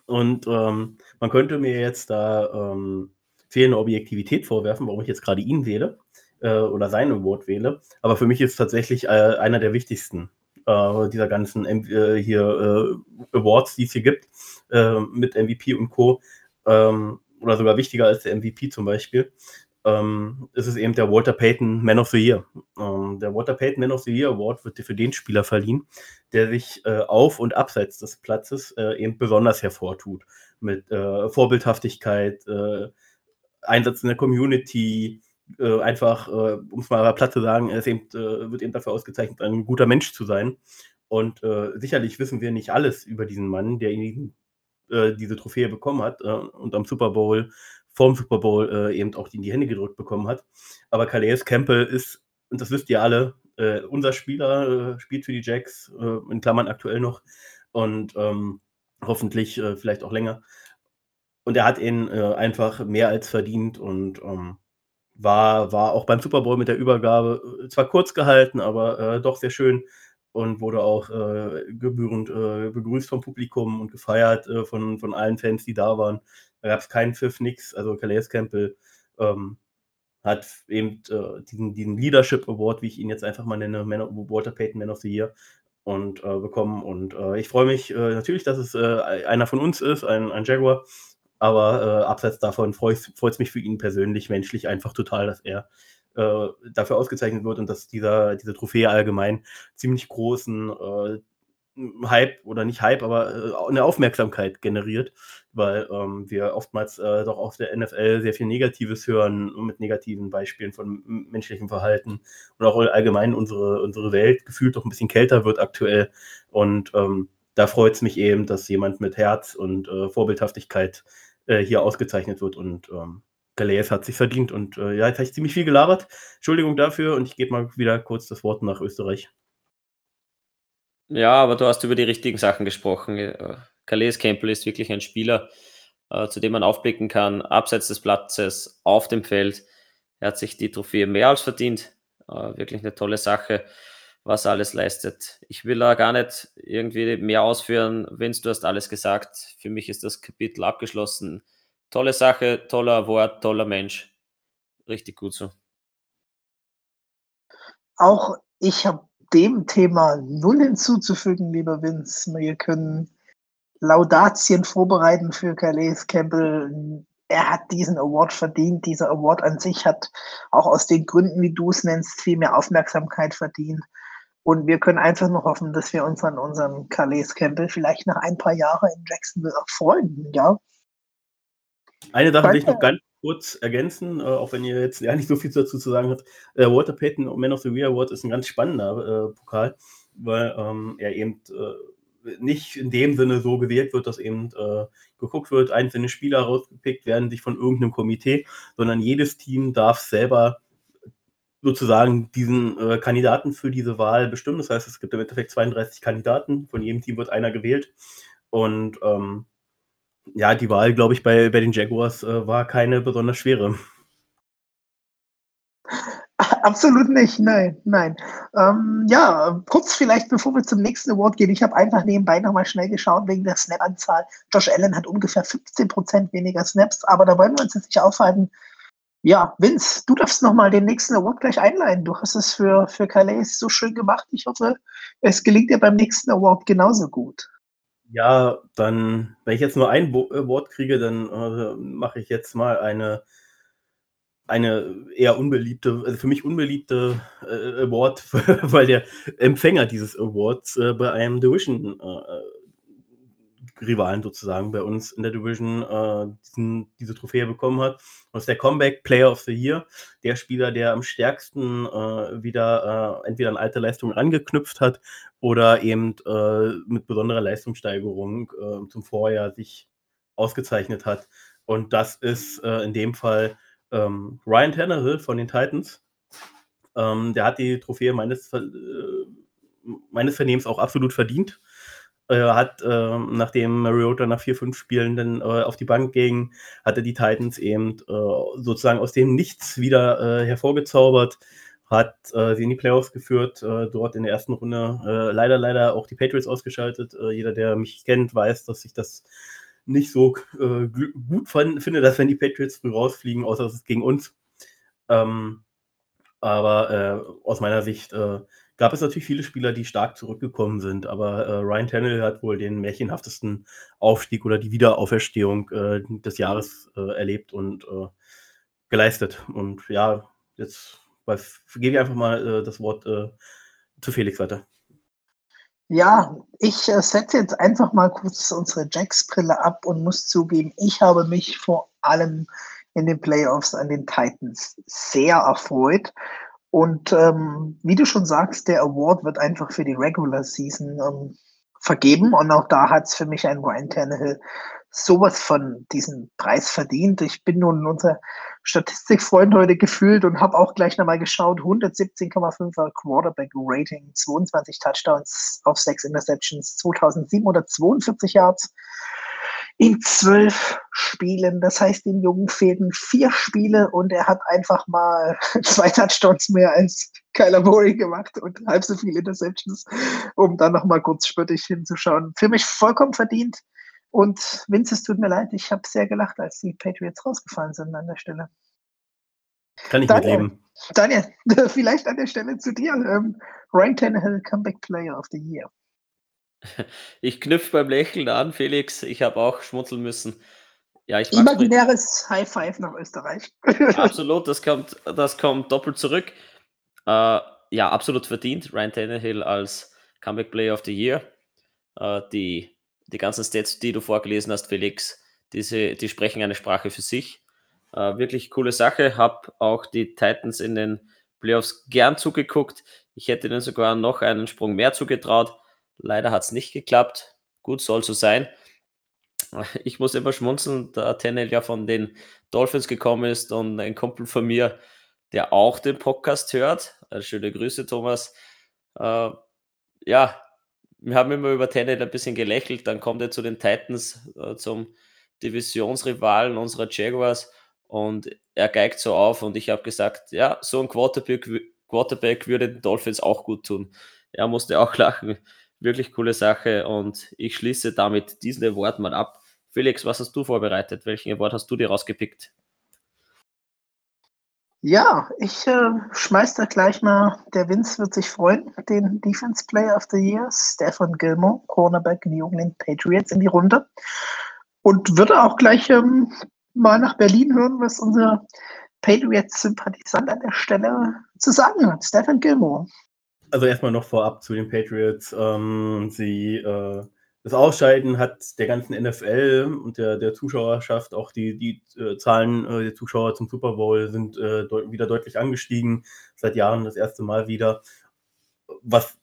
Und ähm, man könnte mir jetzt da ähm, fehlende Objektivität vorwerfen, warum ich jetzt gerade ihn wähle äh, oder sein Award wähle. Aber für mich ist tatsächlich äh, einer der wichtigsten äh, dieser ganzen äh, hier äh, Awards, die es hier gibt, äh, mit MVP und Co ähm, oder sogar wichtiger als der MVP zum Beispiel, ähm, ist es eben der Walter Payton Man of the Year. Ähm, der Walter Payton Man of the Year Award wird für den Spieler verliehen, der sich äh, auf und abseits des Platzes äh, eben besonders hervortut. Mit äh, Vorbildhaftigkeit, äh, Einsatz in der Community, äh, einfach, äh, um es mal platt zu sagen, er eben, wird eben dafür ausgezeichnet, ein guter Mensch zu sein. Und sicherlich wissen wir nicht alles über diesen Mann, der ihn äh, diese Trophäe bekommen hat äh, und am Super Bowl, vorm Super Bowl äh, eben auch in die Hände gedrückt bekommen hat. Aber Calais Campbell ist, und das wisst ihr alle, äh, unser Spieler, äh, spielt für die Jacks, äh, in Klammern aktuell noch und ähm, hoffentlich vielleicht auch länger. Und er hat ihn einfach mehr als verdient und ähm, war, war auch beim Super Bowl mit der Übergabe zwar kurz gehalten, aber doch sehr schön und wurde auch äh, gebührend äh, begrüßt vom Publikum und gefeiert äh, von, von allen Fans, die da waren. Da gab es keinen Pfiff, nix. Also Calais Campbell ähm, hat eben äh, diesen, diesen Leadership Award, wie ich ihn jetzt einfach mal nenne, Man of, Walter Payton Man of the Year, und äh, bekommen. Und äh, ich freue mich natürlich, dass es einer von uns ist, ein, ein Jaguar. Aber abseits davon freut es mich für ihn persönlich, menschlich einfach total, dass er äh, dafür ausgezeichnet wird und dass dieser, diese Trophäe allgemein ziemlich großen äh, Hype oder nicht Hype, aber äh, eine Aufmerksamkeit generiert, weil ähm, wir oftmals äh, doch auf der NFL sehr viel Negatives hören mit negativen Beispielen von menschlichem Verhalten und auch allgemein unsere, unsere Welt gefühlt doch ein bisschen kälter wird aktuell. Und ähm, da freut es mich eben, dass jemand mit Herz und äh, Vorbildhaftigkeit äh, hier ausgezeichnet wird und ähm, Galeas hat sich verdient. Und äh, ja, jetzt habe ich ziemlich viel gelabert. Entschuldigung dafür und ich gebe mal wieder kurz das Wort nach Österreich. Ja, aber du hast über die richtigen Sachen gesprochen. Äh, Calais Campbell ist wirklich ein Spieler, äh, zu dem man aufblicken kann, abseits des Platzes, auf dem Feld. Er hat sich die Trophäe mehr als verdient. Äh, wirklich eine tolle Sache, was er alles leistet. Ich will da gar nicht irgendwie mehr ausführen. Vince, du hast alles gesagt. Für mich ist das Kapitel abgeschlossen. Tolle Sache, toller Wort, toller Mensch. Richtig gut so. Auch ich habe dem Thema null hinzuzufügen, lieber Vince. Wir können Laudatien vorbereiten für Calais Campbell. Er hat diesen Award verdient. Dieser Award an sich hat auch aus den Gründen, wie du es nennst, viel mehr Aufmerksamkeit verdient. Und wir können einfach nur hoffen, dass wir uns an unseren Calais Campbell vielleicht nach ein paar Jahren in Jacksonville erfreuen. Ja, eine Sache will ich noch ganz kurz ergänzen, äh, auch wenn ihr jetzt ja nicht so viel dazu zu sagen habt. Äh, Walter Payton Man of the Year Award ist ein ganz spannender äh, Pokal, weil ähm, er eben äh, nicht in dem Sinne so gewählt wird, dass eben äh, geguckt wird, einzelne Spieler rausgepickt werden sich von irgendeinem Komitee, sondern jedes Team darf selber sozusagen diesen äh, Kandidaten für diese Wahl bestimmen. Das heißt, es gibt im Endeffekt 32 Kandidaten, von jedem Team wird einer gewählt. Und ähm, ja, die Wahl, glaube ich, bei, bei den Jaguars äh, war keine besonders schwere. Absolut nicht, nein, nein. Ähm, ja, kurz vielleicht, bevor wir zum nächsten Award gehen. Ich habe einfach nebenbei nochmal schnell geschaut wegen der Snap-Anzahl. Josh Allen hat ungefähr 15% weniger Snaps, aber da wollen wir uns jetzt nicht aufhalten. Ja, Vince, du darfst nochmal den nächsten Award gleich einleiten. Du hast es für, für Calais so schön gemacht. Ich hoffe, es gelingt dir beim nächsten Award genauso gut. Ja, dann, wenn ich jetzt nur ein Bo äh, Wort kriege, dann äh, mache ich jetzt mal eine, eine eher unbeliebte, also für mich unbeliebte äh, Award, weil der Empfänger dieses Awards äh, bei einem Division äh, Rivalen sozusagen bei uns in der Division äh, diesen, diese Trophäe bekommen hat. Das ist der Comeback Player of the Year, der Spieler, der am stärksten äh, wieder äh, entweder an alte Leistungen angeknüpft hat oder eben äh, mit besonderer Leistungssteigerung äh, zum Vorjahr sich ausgezeichnet hat. Und das ist äh, in dem Fall ähm, Ryan Tannehill von den Titans. Ähm, der hat die Trophäe meines, meines Vernehmens auch absolut verdient äh, hat, äh, nachdem Mariota nach vier, fünf Spielen dann äh, auf die Bank ging, hatte die Titans eben äh, sozusagen aus dem Nichts wieder äh, hervorgezaubert, hat sie in die Playoffs geführt, dort in der ersten Runde leider, leider auch die Patriots ausgeschaltet. jeder, der mich kennt, weiß, dass ich das nicht so gut fand, finde, dass wenn die Patriots früh rausfliegen, außer es ist gegen uns. Ähm, aber aus meiner Sicht gab es natürlich viele Spieler, die stark zurückgekommen sind, aber äh, Ryan Tannehill hat wohl den märchenhaftesten Aufstieg oder die Wiederauferstehung äh, des Jahres äh, erlebt und äh, geleistet. Und ja, jetzt gebe ich einfach mal äh, das Wort äh, zu Felix weiter. Ja, ich setze jetzt einfach mal kurz unsere Jacks-Brille ab und muss zugeben, ich habe mich vor allem in den Playoffs an den Titans sehr erfreut. Und ähm, wie du schon sagst, der Award wird einfach für die Regular Season ähm, vergeben. Und auch da hat es für mich ein Ryan Tannehill sowas von diesen Preis verdient. Ich bin nun unser Statistikfreund heute gefühlt und habe auch gleich nochmal geschaut. 117,5er Quarterback-Rating, 22 Touchdowns auf 6 Interceptions, 2742 Yards in zwölf Spielen. Das heißt, den Jungen fehlten vier Spiele und er hat einfach mal zwei Touchdowns mehr als Kyler Murray gemacht und halb so viele Interceptions, um dann nochmal kurz spöttisch hinzuschauen. Für mich vollkommen verdient. Und Vince, es tut mir leid, ich habe sehr gelacht, als die Patriots rausgefallen sind an der Stelle. Kann ich Daniel, mitleben. Daniel, vielleicht an der Stelle zu dir. Ähm, Ryan Tannehill, Comeback Player of the Year. Ich knüpfe beim Lächeln an, Felix. Ich habe auch schmunzeln müssen. Ja, ich Imaginäres High Five nach Österreich. absolut, das kommt, das kommt doppelt zurück. Äh, ja, absolut verdient. Ryan Tannehill als Comeback Player of the Year. Äh, die, die ganzen Stats, die du vorgelesen hast, Felix, diese, die sprechen eine Sprache für sich. Äh, wirklich coole Sache. Habe auch die Titans in den Playoffs gern zugeguckt. Ich hätte ihnen sogar noch einen Sprung mehr zugetraut. Leider hat es nicht geklappt. Gut, soll so sein. Ich muss immer schmunzeln, da Tennel ja von den Dolphins gekommen ist und ein Kumpel von mir, der auch den Podcast hört. Also schöne Grüße, Thomas. Äh, ja, wir haben immer über Tennel ein bisschen gelächelt. Dann kommt er zu den Titans, äh, zum Divisionsrivalen unserer Jaguars und er geigt so auf und ich habe gesagt, ja, so ein Quarterback, Quarterback würde den Dolphins auch gut tun. Er musste auch lachen. Wirklich coole Sache und ich schließe damit diesen Award mal ab. Felix, was hast du vorbereitet? Welchen Award hast du dir rausgepickt? Ja, ich äh, schmeiß da gleich mal, der Vince wird sich freuen, den Defense Player of the Year, Stefan Gilmore, Cornerback New England Patriots, in die Runde. Und würde auch gleich ähm, mal nach Berlin hören, was unser Patriots-Sympathisant an der Stelle zu sagen hat. Stefan Gilmore. Also erstmal noch vorab zu den Patriots. Ähm, sie, äh, das Ausscheiden hat der ganzen NFL und der, der Zuschauerschaft, auch die, die äh, Zahlen äh, der Zuschauer zum Super Bowl sind äh, deut wieder deutlich angestiegen. Seit Jahren das erste Mal wieder. Was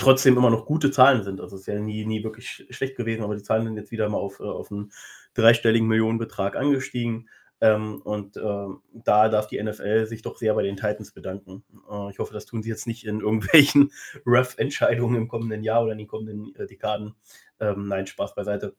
trotzdem immer noch gute Zahlen sind. Also es ist ja nie, nie wirklich schlecht gewesen, aber die Zahlen sind jetzt wieder mal auf, äh, auf einen dreistelligen Millionenbetrag angestiegen. Ähm, und äh, da darf die NFL sich doch sehr bei den Titans bedanken. Äh, ich hoffe, das tun sie jetzt nicht in irgendwelchen Ref-Entscheidungen im kommenden Jahr oder in den kommenden äh, Dekaden. Ähm, nein, Spaß beiseite.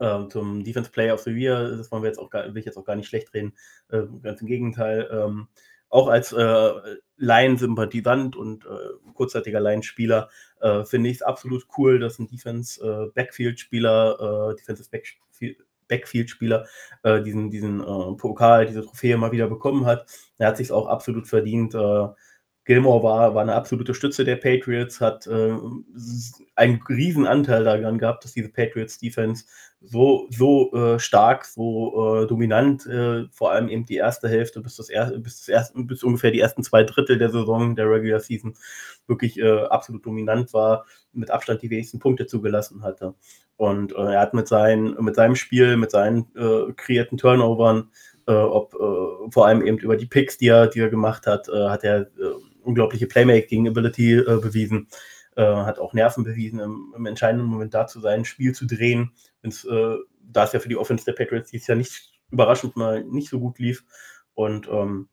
Ähm, zum Defense Player of the Year, das wollen wir jetzt auch gar, will ich jetzt auch gar nicht schlecht reden. Äh, ganz im Gegenteil. Ähm, auch als äh, Lion-Sympathisant und äh, kurzzeitiger Lion-Spieler äh, finde ich es absolut cool, dass ein Defense-Backfield-Spieler, Defensive Backfield Backfield-Spieler äh, diesen, diesen äh, Pokal, diese Trophäe mal wieder bekommen hat. Er hat sich auch absolut verdient. Äh, Gilmore war, war eine absolute Stütze der Patriots, hat äh, einen riesen Anteil daran gehabt, dass diese Patriots Defense so, so äh, stark, so äh, dominant, äh, vor allem eben die erste Hälfte bis, das er, bis, das erste, bis ungefähr die ersten zwei Drittel der Saison der Regular Season wirklich äh, absolut dominant war, mit Abstand die wenigsten Punkte zugelassen hatte. Und äh, er hat mit, seinen, mit seinem Spiel, mit seinen äh, kreierten Turnovern, ob vor allem eben über die Picks, die er, die er gemacht hat, hat er unglaubliche Playmaking-Ability bewiesen, hat auch Nerven bewiesen, im, im, entscheidenden Moment dazu sein Spiel zu drehen. da es ja für die Offense der Patriots dieses Jahr nicht überraschend mal nicht so gut lief. Und ähm,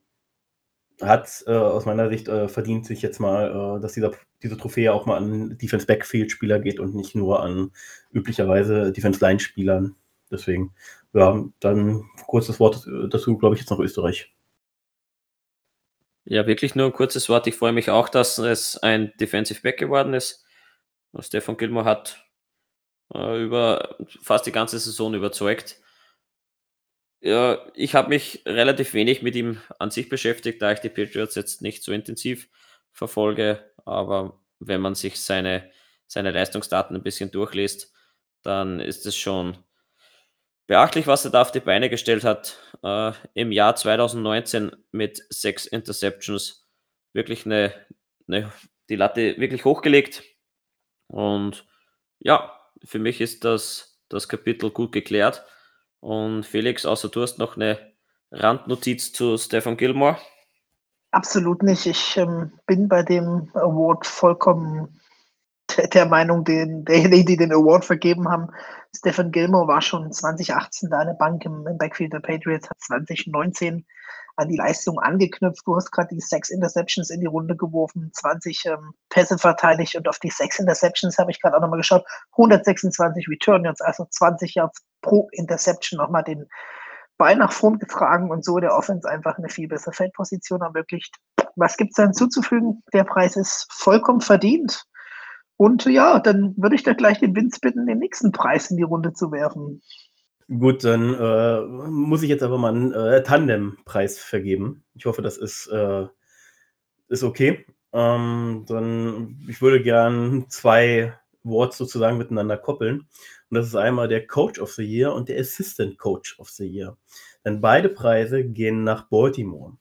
hat äh, aus meiner Sicht äh, verdient sich jetzt mal, äh, dass dieser, diese Trophäe auch mal an Defense Backfield Spieler geht und nicht nur an üblicherweise Defense Line Spielern. Deswegen, ja, dann kurzes Wort dazu, glaube ich, jetzt noch Österreich. Ja, wirklich nur ein kurzes Wort. Ich freue mich auch, dass es ein Defensive Back geworden ist. Stefan Gilmore hat äh, über fast die ganze Saison überzeugt. Ja, ich habe mich relativ wenig mit ihm an sich beschäftigt, da ich die Patriots jetzt nicht so intensiv verfolge. Aber wenn man sich seine, seine Leistungsdaten ein bisschen durchliest, dann ist es schon beachtlich, was er da auf die Beine gestellt hat. Äh, Im Jahr 2019 mit sechs Interceptions wirklich eine, eine, die Latte wirklich hochgelegt. Und ja, für mich ist das, das Kapitel gut geklärt. Und Felix, außer du hast noch eine Randnotiz zu Stefan Gilmore? Absolut nicht. Ich ähm, bin bei dem Award vollkommen der Meinung, den, derjenigen, die den Award vergeben haben. Stephen Gilmore war schon 2018 da eine Bank im, im Backfield der Patriots, hat 2019 an die Leistung angeknüpft. Du hast gerade die sechs Interceptions in die Runde geworfen, 20 ähm, Pässe verteidigt und auf die sechs Interceptions habe ich gerade auch nochmal geschaut. 126 Return Yards, also 20 Yards pro Interception nochmal den Ball nach vorn getragen und so der Offense einfach eine viel bessere Feldposition ermöglicht. Was gibt es da hinzuzufügen? Der Preis ist vollkommen verdient. Und ja, dann würde ich da gleich den Vince bitten, den nächsten Preis in die Runde zu werfen. Gut, dann äh, muss ich jetzt aber mal einen äh, Tandem-Preis vergeben. Ich hoffe, das ist, äh, ist okay. Ähm, dann, ich würde gern zwei Awards sozusagen miteinander koppeln. Und das ist einmal der Coach of the Year und der Assistant Coach of the Year. Denn beide Preise gehen nach Baltimore.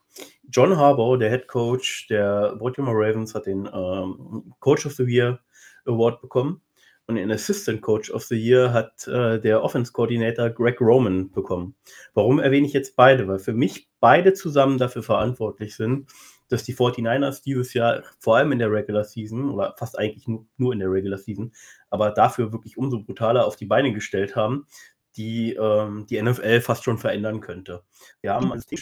John Harbaugh, der Head Coach der Baltimore Ravens, hat den ähm, Coach of the Year Award bekommen. Und den Assistant Coach of the Year hat äh, der Offense Coordinator Greg Roman bekommen. Warum erwähne ich jetzt beide? Weil für mich beide zusammen dafür verantwortlich sind, dass die 49ers dieses Jahr vor allem in der Regular Season oder fast eigentlich nur, in der Regular Season, aber dafür wirklich umso brutaler auf die Beine gestellt haben, die ähm, die NFL fast schon verändern könnte. Wir haben als Team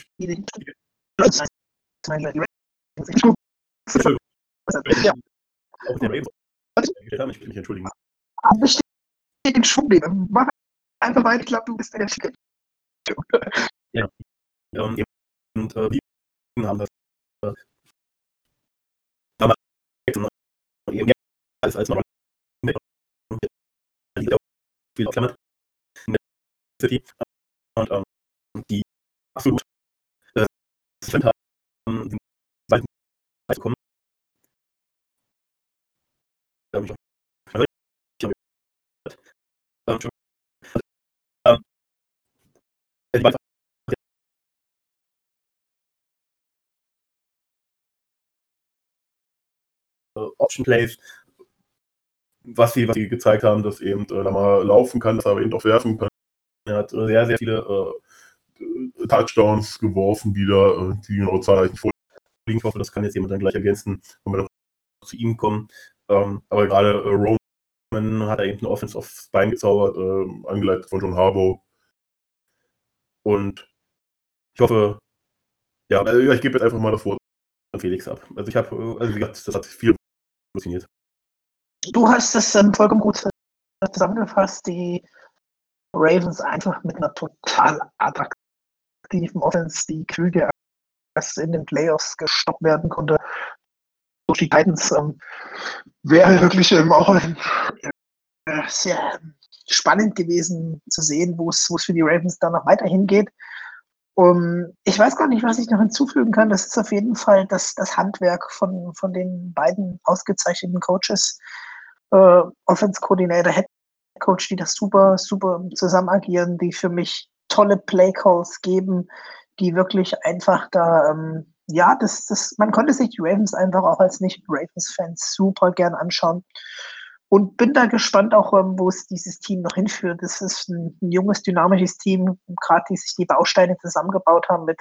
auch der Ravens ich will mich entschuldigen. Besteht den Schwung, mach einfach weiter, ich glaube, du bist der Schicke. Ja. Und, äh, wir haben das äh, damals eben als, als man viel Klammer in der City und ähm, die absolut äh, haben, den zweiten kommen ähm, Option Plays, was sie, was sie gezeigt haben, dass eben äh, da mal laufen kann, dass er eben auch werfen kann. Er hat äh, sehr, sehr viele äh, Touchdowns geworfen wieder, äh, die genaue Zahl nicht vorliegen. Ich hoffe, das kann jetzt jemand dann gleich ergänzen, wenn wir noch zu ihm kommen. Ähm, aber gerade äh, Roman hat er eben eine Offense aufs Bein gezaubert, äh, angeleitet von John Harbaugh. Und ich hoffe, ja, also ich gebe jetzt einfach mal das Wort an Felix ab. Also ich habe, äh, also wie gesagt, das hat viel funktioniert. Du hast es ähm, vollkommen gut zusammengefasst. Die Ravens einfach mit einer total attraktiven Offense, die Krüge erst in den Playoffs gestoppt werden konnte durch die Titans ähm, wäre wirklich ähm, auch äh, sehr spannend gewesen zu sehen, wo es für die Ravens dann noch weiterhin geht. Um, ich weiß gar nicht, was ich noch hinzufügen kann. Das ist auf jeden Fall das, das Handwerk von, von den beiden ausgezeichneten Coaches, äh, Offense Coordinator, Head Coach, die das super, super zusammen agieren, die für mich tolle Play Calls geben, die wirklich einfach da ähm, ja, das, das, man konnte sich die Ravens einfach auch als Nicht-Ravens-Fans super gern anschauen. Und bin da gespannt auch, ähm, wo es dieses Team noch hinführt. Das ist ein, ein junges, dynamisches Team, gerade die sich die Bausteine zusammengebaut haben mit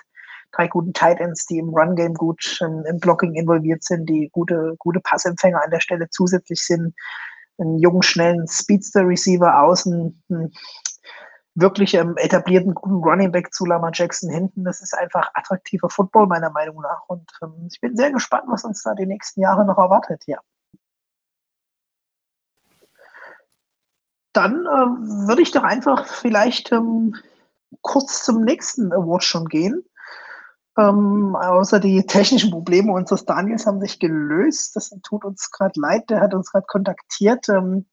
drei guten Tight Ends, die im Run-Game gut im, im, Blocking involviert sind, die gute, gute Passempfänger an der Stelle zusätzlich sind, einen jungen, schnellen Speedster-Receiver außen, einen wirklich ähm, etablierten guten Running Back zu Lama Jackson hinten. Das ist einfach attraktiver Football meiner Meinung nach. Und ähm, ich bin sehr gespannt, was uns da die nächsten Jahre noch erwartet. Ja. Dann äh, würde ich doch einfach vielleicht ähm, kurz zum nächsten Award schon gehen. Ähm, außer die technischen Probleme unseres Daniels haben sich gelöst. Das tut uns gerade leid. Der hat uns gerade kontaktiert. Ähm,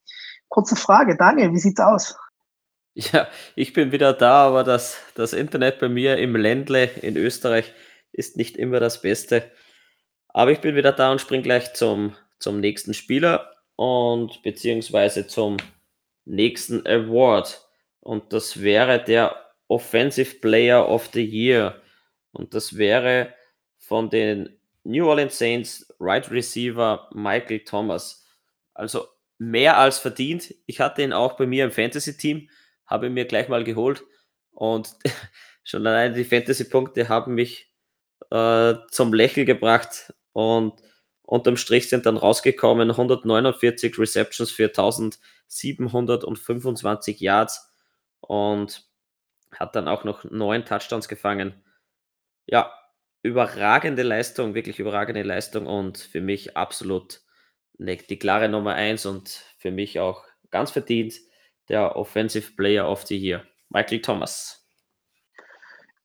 kurze Frage, Daniel, wie sieht's aus? Ja, ich bin wieder da, aber das, das Internet bei mir im Ländle in Österreich ist nicht immer das Beste. Aber ich bin wieder da und springe gleich zum, zum nächsten Spieler und beziehungsweise zum nächsten Award. Und das wäre der Offensive Player of the Year. Und das wäre von den New Orleans Saints Right Receiver Michael Thomas. Also mehr als verdient. Ich hatte ihn auch bei mir im Fantasy-Team habe ich mir gleich mal geholt. Und schon allein die Fantasy-Punkte haben mich äh, zum Lächeln gebracht. Und Unterm Strich sind dann rausgekommen 149 Receptions für 1725 Yards und hat dann auch noch neun Touchdowns gefangen. Ja, überragende Leistung, wirklich überragende Leistung und für mich absolut ne, die klare Nummer eins und für mich auch ganz verdient der Offensive Player of the Year, Michael Thomas.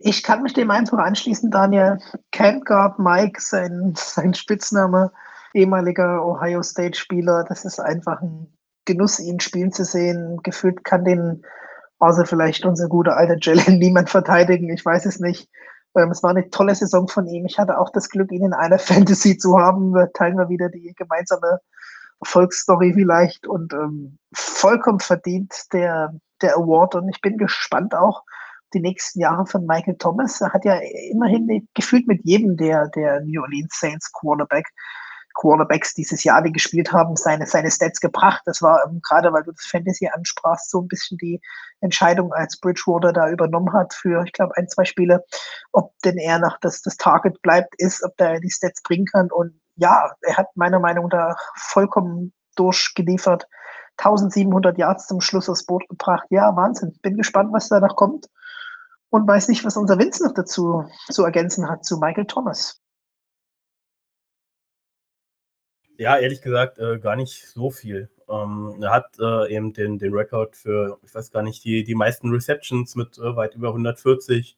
Ich kann mich dem einfach anschließen, Daniel. Camp Mike, sein, sein Spitzname, ehemaliger Ohio State-Spieler. Das ist einfach ein Genuss, ihn spielen zu sehen. Gefühlt kann den, außer vielleicht unser guter alter Jalen, niemand verteidigen. Ich weiß es nicht. Ähm, es war eine tolle Saison von ihm. Ich hatte auch das Glück, ihn in einer Fantasy zu haben. Wir teilen wir wieder die gemeinsame Erfolgsstory vielleicht und ähm, vollkommen verdient der, der Award. Und ich bin gespannt auch die nächsten Jahre von Michael Thomas. Er hat ja immerhin gefühlt mit jedem der, der New Orleans Saints Quarterback Quarterbacks dieses Jahr, die gespielt haben, seine, seine Stats gebracht. Das war ähm, gerade, weil du das Fantasy ansprachst, so ein bisschen die Entscheidung, als Bridgewater da übernommen hat für, ich glaube, ein, zwei Spiele, ob denn er noch das, das Target bleibt, ist, ob der die Stats bringen kann. Und ja, er hat meiner Meinung nach vollkommen durchgeliefert. 1700 Yards zum Schluss aufs Boot gebracht. Ja, Wahnsinn. Bin gespannt, was da noch kommt. Und weiß nicht, was unser Vince noch dazu zu ergänzen hat zu Michael Thomas. Ja, ehrlich gesagt, äh, gar nicht so viel. Ähm, er hat äh, eben den, den Rekord für, ich weiß gar nicht, die, die meisten Receptions mit äh, weit über 140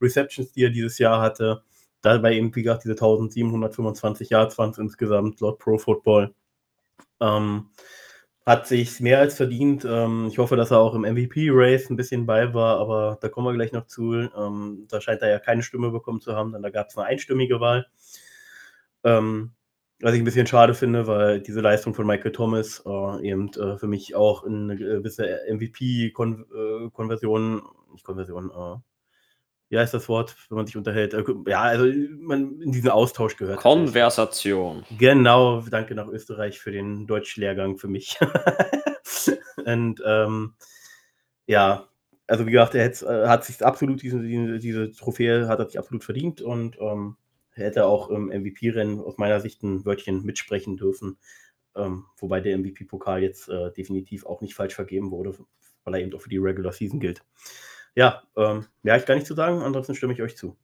Receptions, die er dieses Jahr hatte. Dabei eben, wie gesagt, diese 1725 Yards waren es insgesamt laut Pro Football. Ähm, hat sich mehr als verdient. Ähm, ich hoffe, dass er auch im MVP-Race ein bisschen bei war, aber da kommen wir gleich noch zu. Ähm, da scheint er ja keine Stimme bekommen zu haben, denn da gab es eine einstimmige Wahl. Ähm, was ich ein bisschen schade finde, weil diese Leistung von Michael Thomas äh, eben äh, für mich auch in eine gewisse MVP-Konversion, äh, nicht Konversion, äh, wie heißt das Wort, wenn man sich unterhält? Äh, ja, also man in diesen Austausch gehört. Konversation. Genau, danke nach Österreich für den Deutschlehrgang für mich. Und ähm, ja, also wie gesagt, er hat, äh, hat sich absolut diese, diese, diese Trophäe hat er sich absolut verdient und ähm, hätte auch im MVP-Rennen aus meiner Sicht ein Wörtchen mitsprechen dürfen. Ähm, wobei der MVP-Pokal jetzt äh, definitiv auch nicht falsch vergeben wurde, weil er eben auch für die Regular Season gilt. Ja, ähm, mehr habe ich gar nicht zu sagen, ansonsten stimme ich euch zu.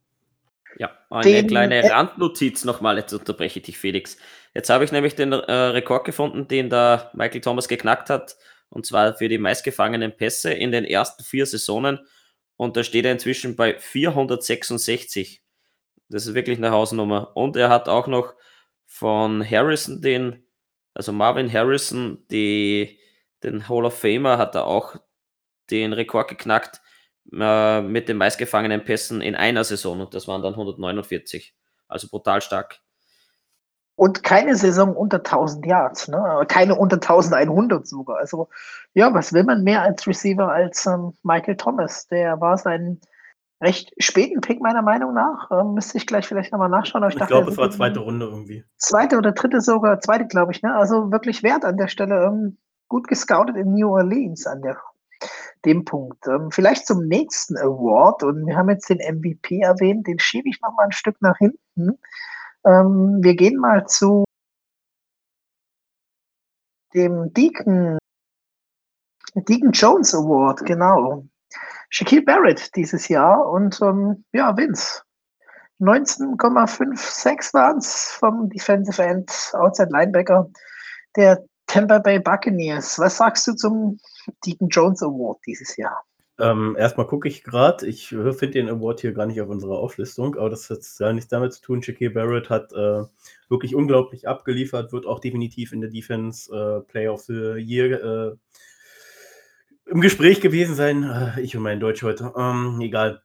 Ja, eine den, kleine Randnotiz nochmal, jetzt unterbreche ich dich, Felix. Jetzt habe ich nämlich den äh, Rekord gefunden, den da Michael Thomas geknackt hat, und zwar für die meistgefangenen Pässe in den ersten vier Saisonen. Und da steht er inzwischen bei 466. Das ist wirklich eine Hausnummer. Und er hat auch noch von Harrison den, also Marvin Harrison, die, den Hall of Famer, hat er auch den Rekord geknackt äh, mit den meistgefangenen Pässen in einer Saison. Und das waren dann 149. Also brutal stark. Und keine Saison unter 1000 Yards, ne? keine unter 1100 sogar. Also, ja, was will man mehr als Receiver als ähm, Michael Thomas? Der war sein recht späten Pick meiner Meinung nach. Ähm, müsste ich gleich vielleicht nochmal nachschauen. ich, ich glaube, es war zweite Runde irgendwie. Zweite oder dritte sogar, zweite glaube ich. Ne? Also wirklich wert an der Stelle. Ähm, gut gescoutet in New Orleans an der, dem Punkt. Ähm, vielleicht zum nächsten Award. Und wir haben jetzt den MVP erwähnt. Den schiebe ich nochmal ein Stück nach hinten. Ähm, wir gehen mal zu dem Deacon, Deacon Jones Award, genau. Shaquille Barrett dieses Jahr und ähm, ja, Vince. 19,56 waren es vom Defensive End, Outside Linebacker der Tampa Bay Buccaneers. Was sagst du zum Deacon Jones Award dieses Jahr? Ähm, erstmal gucke ich gerade, ich finde den Award hier gar nicht auf unserer Auflistung, aber das hat ja nichts damit zu tun. Shaquille Barrett hat äh, wirklich unglaublich abgeliefert, wird auch definitiv in der Defense äh, Player of the Year äh, im Gespräch gewesen sein. Äh, ich und mein Deutsch heute. Ähm, egal.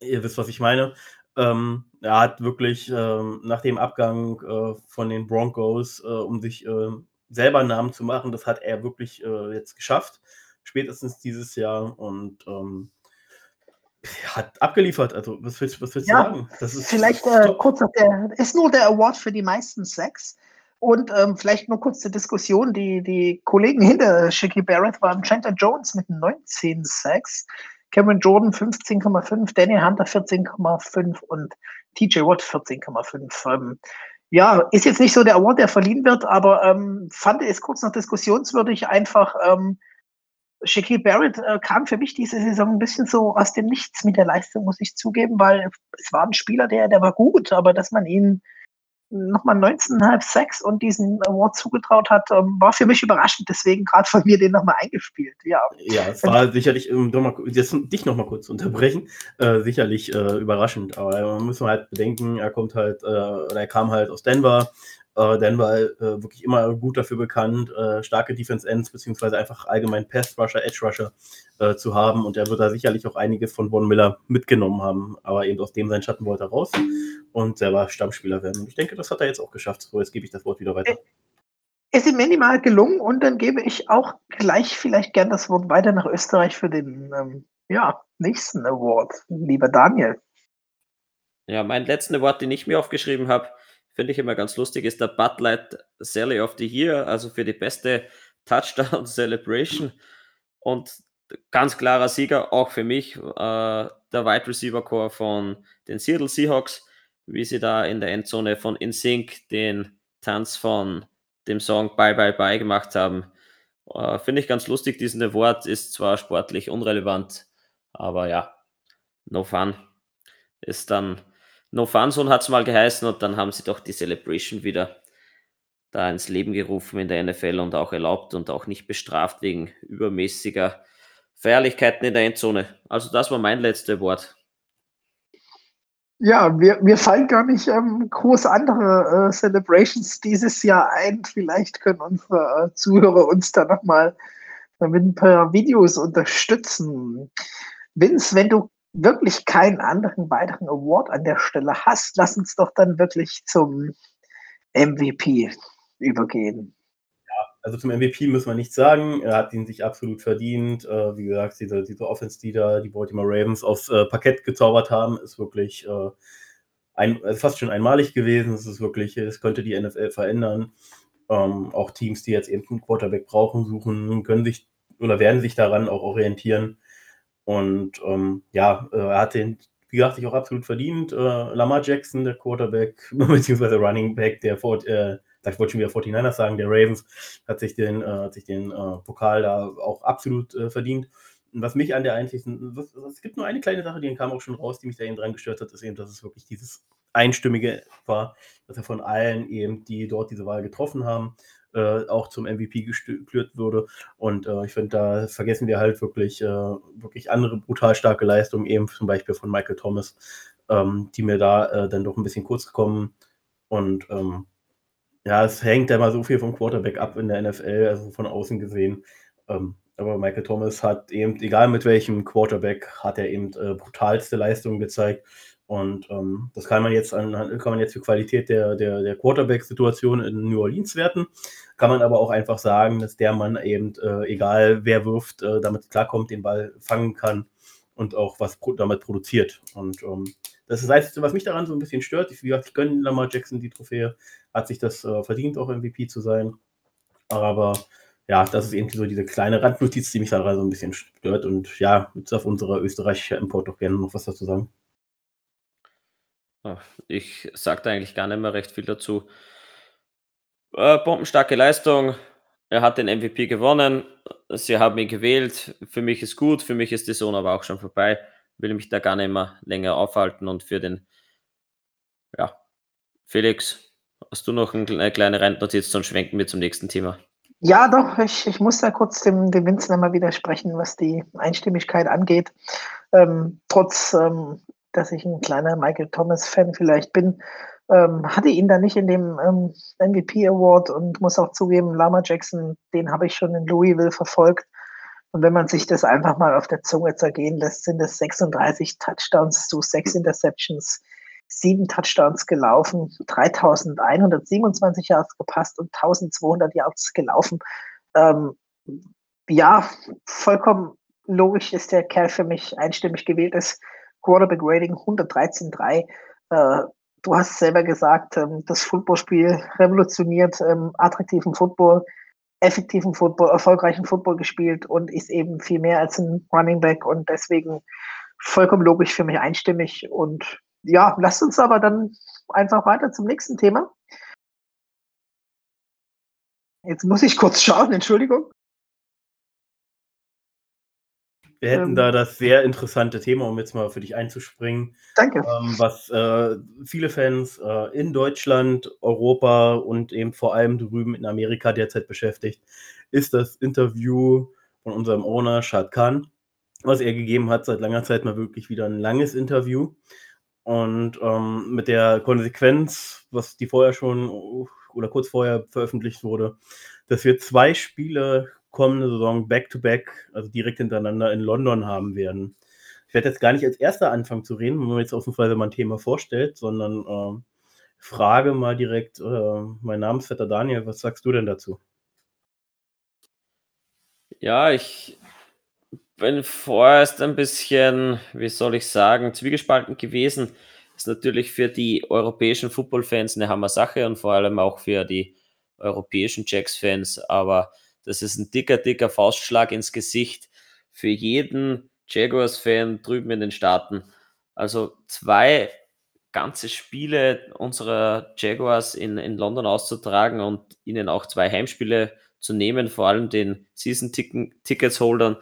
Ihr wisst, was ich meine. Ähm, er hat wirklich ähm, nach dem Abgang äh, von den Broncos, äh, um sich äh, selber einen Namen zu machen, das hat er wirklich äh, jetzt geschafft. Spätestens dieses Jahr und ähm, hat abgeliefert. Also, was willst, was willst ja, du sagen? Das ist vielleicht äh, kurz der, ist nur der Award für die meisten Sex. Und ähm, vielleicht nur kurz zur Diskussion. Die, die Kollegen hinter Shiki Barrett waren Chandler Jones mit 19 Sacks, Cameron Jordan 15,5, Danny Hunter 14,5 und TJ Watt 14,5. Ähm, ja, ist jetzt nicht so der Award, der verliehen wird, aber ähm, fand es kurz noch diskussionswürdig. Einfach, ähm, Shaquille Barrett äh, kam für mich diese Saison ein bisschen so aus dem Nichts mit der Leistung, muss ich zugeben, weil es war ein Spieler, der, der war gut, aber dass man ihn nochmal 19,5 Sex und diesen Award zugetraut hat, ähm, war für mich überraschend. Deswegen gerade von mir den nochmal eingespielt. Ja, ja es war sicherlich, um noch mal, jetzt, dich nochmal kurz unterbrechen, äh, sicherlich äh, überraschend. Aber man muss halt bedenken, er kommt halt, äh, oder er kam halt aus Denver, äh, Denver äh, wirklich immer gut dafür bekannt, äh, starke Defense Ends beziehungsweise einfach allgemein Pass Rusher, Edge Rusher äh, zu haben und er wird da sicherlich auch einiges von Von Miller mitgenommen haben, aber eben aus dem sein Schatten wollte er raus und selber Stammspieler werden. Und ich denke, das hat er jetzt auch geschafft. So, jetzt gebe ich das Wort wieder weiter. Es ist minimal gelungen und dann gebe ich auch gleich vielleicht gern das Wort weiter nach Österreich für den ähm, ja, nächsten Award, lieber Daniel. Ja, mein letzten Award, den ich mir aufgeschrieben habe, finde ich immer ganz lustig, ist der Bud Light Sally of the Year, also für die beste Touchdown Celebration. Und ganz klarer Sieger auch für mich, äh, der Wide Receiver Core von den Seattle Seahawks, wie sie da in der Endzone von InSync den Tanz von dem Song Bye Bye Bye gemacht haben. Äh, finde ich ganz lustig, diesen Award ist zwar sportlich unrelevant, aber ja, no fun. Ist dann No Fun Zone hat es mal geheißen und dann haben sie doch die Celebration wieder da ins Leben gerufen in der NFL und auch erlaubt und auch nicht bestraft wegen übermäßiger Feierlichkeiten in der Endzone. Also das war mein letztes Wort. Ja, mir, mir fallen gar nicht ähm, groß andere äh, Celebrations dieses Jahr ein. Vielleicht können unsere äh, Zuhörer uns da nochmal mit ein paar Videos unterstützen. Vince, wenn du wirklich keinen anderen weiteren Award an der Stelle hast, lass uns doch dann wirklich zum MVP übergehen. Ja, also zum MVP müssen wir nichts sagen. Er hat ihn sich absolut verdient. Äh, wie gesagt, diese, diese Offense, die da die Baltimore Ravens aufs äh, Parkett gezaubert haben, ist wirklich äh, ein, also fast schon einmalig gewesen. Es ist wirklich, es könnte die NFL verändern. Ähm, auch Teams, die jetzt eben einen Quarterback brauchen, suchen, können sich oder werden sich daran auch orientieren. Und ähm, ja, äh, er hat den, wie gesagt, sich auch absolut verdient. Äh, Lamar Jackson, der Quarterback, beziehungsweise Running Back, der vor, äh, ich wollte schon wieder 49ers sagen, der Ravens, hat sich den, äh, hat sich den äh, Pokal da auch absolut äh, verdient. Und was mich an der einzigen, es gibt nur eine kleine Sache, die kam auch schon raus, die mich da eben dran gestört hat, ist eben, dass es wirklich dieses Einstimmige war, dass er von allen eben, die dort diese Wahl getroffen haben, äh, auch zum MVP gekürt wurde. Und äh, ich finde, da vergessen wir halt wirklich, äh, wirklich andere brutal starke Leistungen, eben zum Beispiel von Michael Thomas, ähm, die mir da äh, dann doch ein bisschen kurz gekommen. Und ähm, ja, es hängt ja mal so viel vom Quarterback ab in der NFL, also von außen gesehen. Ähm, aber Michael Thomas hat eben, egal mit welchem Quarterback, hat er eben äh, brutalste Leistungen gezeigt. Und ähm, das kann man jetzt an, kann man jetzt für Qualität der, der, der Quarterback-Situation in New Orleans werten. Kann man aber auch einfach sagen, dass der Mann eben, äh, egal wer wirft, äh, damit klarkommt, den Ball fangen kann und auch was pro damit produziert. Und ähm, das ist das Einzige, was mich daran so ein bisschen stört. Ich, wie gesagt, ich gönne Lamar Jackson die Trophäe, hat sich das äh, verdient, auch MVP zu sein. Aber ja, das ist eben so diese kleine Randnotiz, die mich daran so ein bisschen stört. Und ja, jetzt auf unserer österreichische Import doch gerne noch was dazu sagen. Ich sage da eigentlich gar nicht mehr recht viel dazu. Äh, bombenstarke Leistung. Er hat den MVP gewonnen. Sie haben ihn gewählt. Für mich ist gut. Für mich ist die Saison aber auch schon vorbei. Will mich da gar nicht mehr länger aufhalten. Und für den, ja, Felix, hast du noch eine kleine Randnotiz, sonst schwenken wir zum nächsten Thema. Ja, doch, ich, ich muss da kurz dem, dem Vincent einmal widersprechen, was die Einstimmigkeit angeht. Ähm, trotz ähm, dass ich ein kleiner Michael Thomas-Fan vielleicht bin. Ähm, hatte ihn da nicht in dem ähm, MVP Award und muss auch zugeben, Lama Jackson, den habe ich schon in Louisville verfolgt. Und wenn man sich das einfach mal auf der Zunge zergehen lässt, sind es 36 Touchdowns zu 6 Interceptions, 7 Touchdowns gelaufen, 3127 Yards gepasst und 1200 Yards gelaufen. Ähm, ja, vollkommen logisch ist der Kerl für mich einstimmig gewählt ist. Quarterback Rating 113,3. Äh, du hast selber gesagt, ähm, das Footballspiel revolutioniert ähm, attraktiven Football, effektiven Football, erfolgreichen Football gespielt und ist eben viel mehr als ein Running Back und deswegen vollkommen logisch für mich einstimmig. Und ja, lasst uns aber dann einfach weiter zum nächsten Thema. Jetzt muss ich kurz schauen, Entschuldigung. Wir hätten Ähm. da das sehr interessante Thema, um jetzt mal für dich einzuspringen, Danke. ähm, was äh, viele Fans äh, in Deutschland, Europa und eben vor allem drüben in Amerika derzeit beschäftigt, ist das Interview von unserem Owner Shad Khan, was er gegeben hat, seit langer Zeit mal wirklich wieder ein langes Interview. Und ähm, mit der Konsequenz, was die vorher schon oder kurz vorher veröffentlicht wurde, dass wir zwei Spiele kommende Saison back-to-back, also direkt hintereinander in London haben werden. Ich werde jetzt gar nicht als erster anfangen zu reden, wenn man jetzt ausnahmsweise mal ein Thema vorstellt, sondern äh, frage mal direkt äh, mein Namensvetter Daniel, was sagst du denn dazu? Ja, ich bin vorerst ein bisschen, wie soll ich sagen, zwiegespalten gewesen. Ist natürlich für die europäischen Football-Fans eine Hammer-Sache und vor allem auch für die europäischen Jacks-Fans, aber das ist ein dicker, dicker Faustschlag ins Gesicht für jeden Jaguars-Fan drüben in den Staaten. Also zwei ganze Spiele unserer Jaguars in, in London auszutragen und ihnen auch zwei Heimspiele zu nehmen, vor allem den Season-Tickets-Holdern,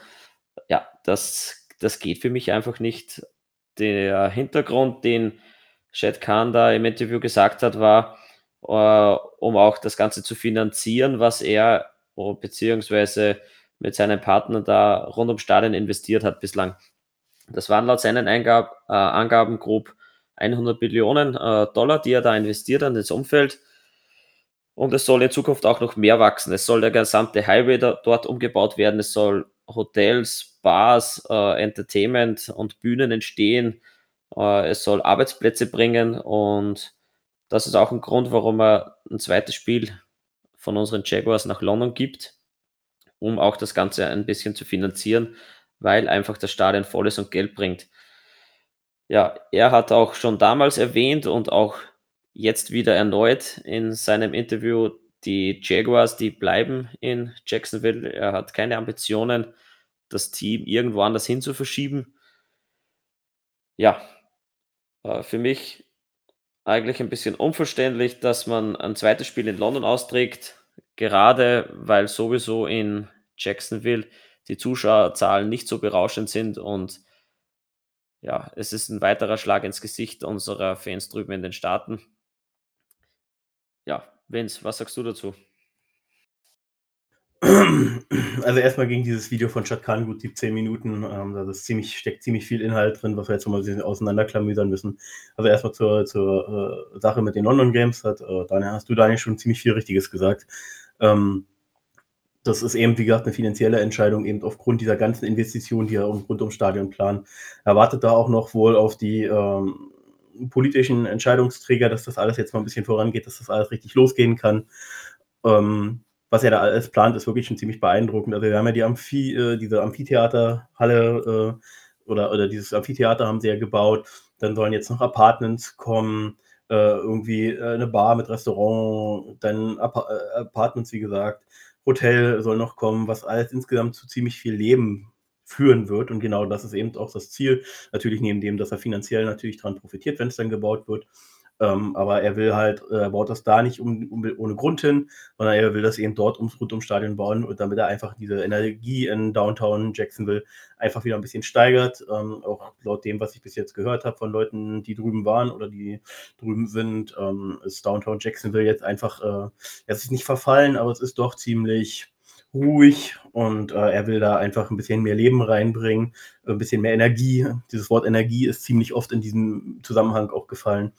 ja, das, das geht für mich einfach nicht. Der Hintergrund, den Shad Khan da im Interview gesagt hat, war, äh, um auch das Ganze zu finanzieren, was er beziehungsweise mit seinen Partnern da rund um Stadien investiert hat bislang. Das waren laut seinen Eingab, äh, Angaben grob 100 Billionen äh, Dollar, die er da investiert hat ins Umfeld. Und es soll in Zukunft auch noch mehr wachsen. Es soll der gesamte Highway da, dort umgebaut werden. Es soll Hotels, Bars, äh, Entertainment und Bühnen entstehen. Äh, es soll Arbeitsplätze bringen. Und das ist auch ein Grund, warum er ein zweites Spiel von unseren Jaguars nach London gibt, um auch das Ganze ein bisschen zu finanzieren, weil einfach das Stadion voll ist und Geld bringt. Ja, er hat auch schon damals erwähnt und auch jetzt wieder erneut in seinem Interview, die Jaguars, die bleiben in Jacksonville. Er hat keine Ambitionen, das Team irgendwo anders hin zu verschieben. Ja, äh, für mich eigentlich ein bisschen unverständlich, dass man ein zweites Spiel in London austrägt, gerade weil sowieso in Jacksonville die Zuschauerzahlen nicht so berauschend sind und ja, es ist ein weiterer Schlag ins Gesicht unserer Fans drüben in den Staaten. Ja, Vince, was sagst du dazu? Also erstmal ging dieses Video von Chad Khan gut 17 Minuten. Ähm, da ist ziemlich, steckt ziemlich viel Inhalt drin, was wir jetzt mal auseinanderklamüsern müssen. Also erstmal zur, zur äh, Sache mit den London Games hat äh, Daniel, hast du Daniel schon ziemlich viel Richtiges gesagt. Ähm, das ist eben, wie gesagt, eine finanzielle Entscheidung, eben aufgrund dieser ganzen Investitionen, die er rund ums Stadion planen. Er wartet da auch noch wohl auf die ähm, politischen Entscheidungsträger, dass das alles jetzt mal ein bisschen vorangeht, dass das alles richtig losgehen kann. Ähm, was er da alles plant, ist wirklich schon ziemlich beeindruckend. Also wir haben ja die Amphi, äh, diese Amphitheaterhalle äh, oder, oder dieses Amphitheater haben sie ja gebaut. Dann sollen jetzt noch Apartments kommen, äh, irgendwie äh, eine Bar mit Restaurant, dann Ap äh, Apartments, wie gesagt. Hotel soll noch kommen, was alles insgesamt zu ziemlich viel Leben führen wird. Und genau das ist eben auch das Ziel. Natürlich neben dem, dass er finanziell natürlich daran profitiert, wenn es dann gebaut wird. Ähm, aber er will halt, äh, er baut das da nicht um, um, ohne Grund hin, sondern er will das eben dort ums rund ums Stadion bauen und damit er einfach diese Energie in Downtown Jacksonville einfach wieder ein bisschen steigert. Ähm, auch laut dem, was ich bis jetzt gehört habe von Leuten, die drüben waren oder die drüben sind, ähm, ist Downtown Jacksonville jetzt einfach, äh, es ist nicht verfallen, aber es ist doch ziemlich ruhig und äh, er will da einfach ein bisschen mehr Leben reinbringen, ein bisschen mehr Energie. Dieses Wort Energie ist ziemlich oft in diesem Zusammenhang auch gefallen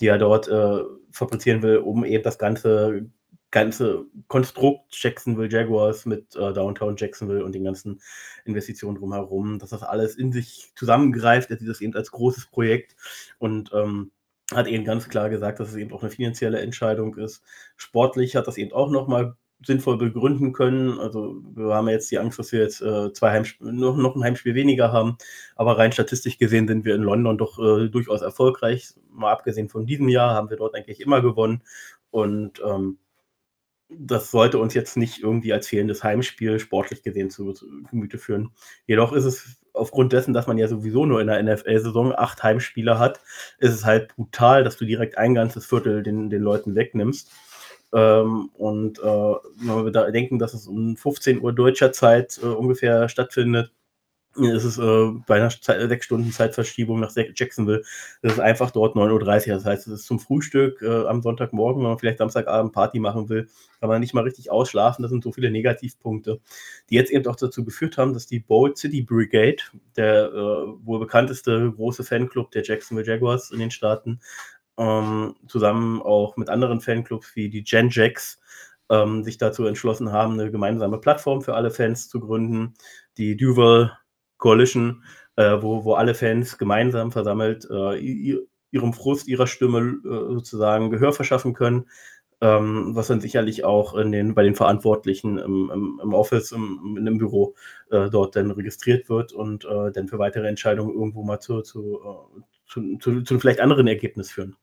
die er dort äh, fabrizieren will, um eben das ganze, ganze Konstrukt Jacksonville Jaguars mit äh, Downtown Jacksonville und den ganzen Investitionen drumherum, dass das alles in sich zusammengreift. Er sieht das eben als großes Projekt und ähm, hat eben ganz klar gesagt, dass es eben auch eine finanzielle Entscheidung ist. Sportlich hat das eben auch nochmal sinnvoll begründen können. Also wir haben jetzt die Angst, dass wir jetzt äh, zwei Heimspiele, noch, noch ein Heimspiel weniger haben. Aber rein statistisch gesehen sind wir in London doch äh, durchaus erfolgreich. Mal abgesehen von diesem Jahr haben wir dort eigentlich immer gewonnen. Und ähm, das sollte uns jetzt nicht irgendwie als fehlendes Heimspiel sportlich gesehen zu, zu Gemüte führen. Jedoch ist es aufgrund dessen, dass man ja sowieso nur in der NFL-Saison acht Heimspieler hat, ist es halt brutal, dass du direkt ein ganzes Viertel den, den Leuten wegnimmst. Ähm, und äh, wenn wir da denken, dass es um 15 Uhr deutscher Zeit äh, ungefähr stattfindet, ist es äh, bei einer Zeit, sechs Stunden Zeitverschiebung nach Jacksonville. Das ist einfach dort 9.30 Uhr. Das heißt, es ist zum Frühstück äh, am Sonntagmorgen, wenn man vielleicht Samstagabend Party machen will, kann man nicht mal richtig ausschlafen. Das sind so viele Negativpunkte, die jetzt eben auch dazu geführt haben, dass die Bold City Brigade, der äh, wohl bekannteste große Fanclub der Jacksonville Jaguars in den Staaten, ähm, zusammen auch mit anderen Fanclubs wie die Gen Jacks, ähm, sich dazu entschlossen haben, eine gemeinsame Plattform für alle Fans zu gründen. Die Duval Coalition, äh, wo, wo alle Fans gemeinsam versammelt äh, ihrem Frust, ihrer Stimme äh, sozusagen Gehör verschaffen können, ähm, was dann sicherlich auch in den, bei den Verantwortlichen im, im, im Office, im, im Büro äh, dort dann registriert wird und äh, dann für weitere Entscheidungen irgendwo mal zu, zu, äh, zu, zu, zu vielleicht anderen Ergebnis führen.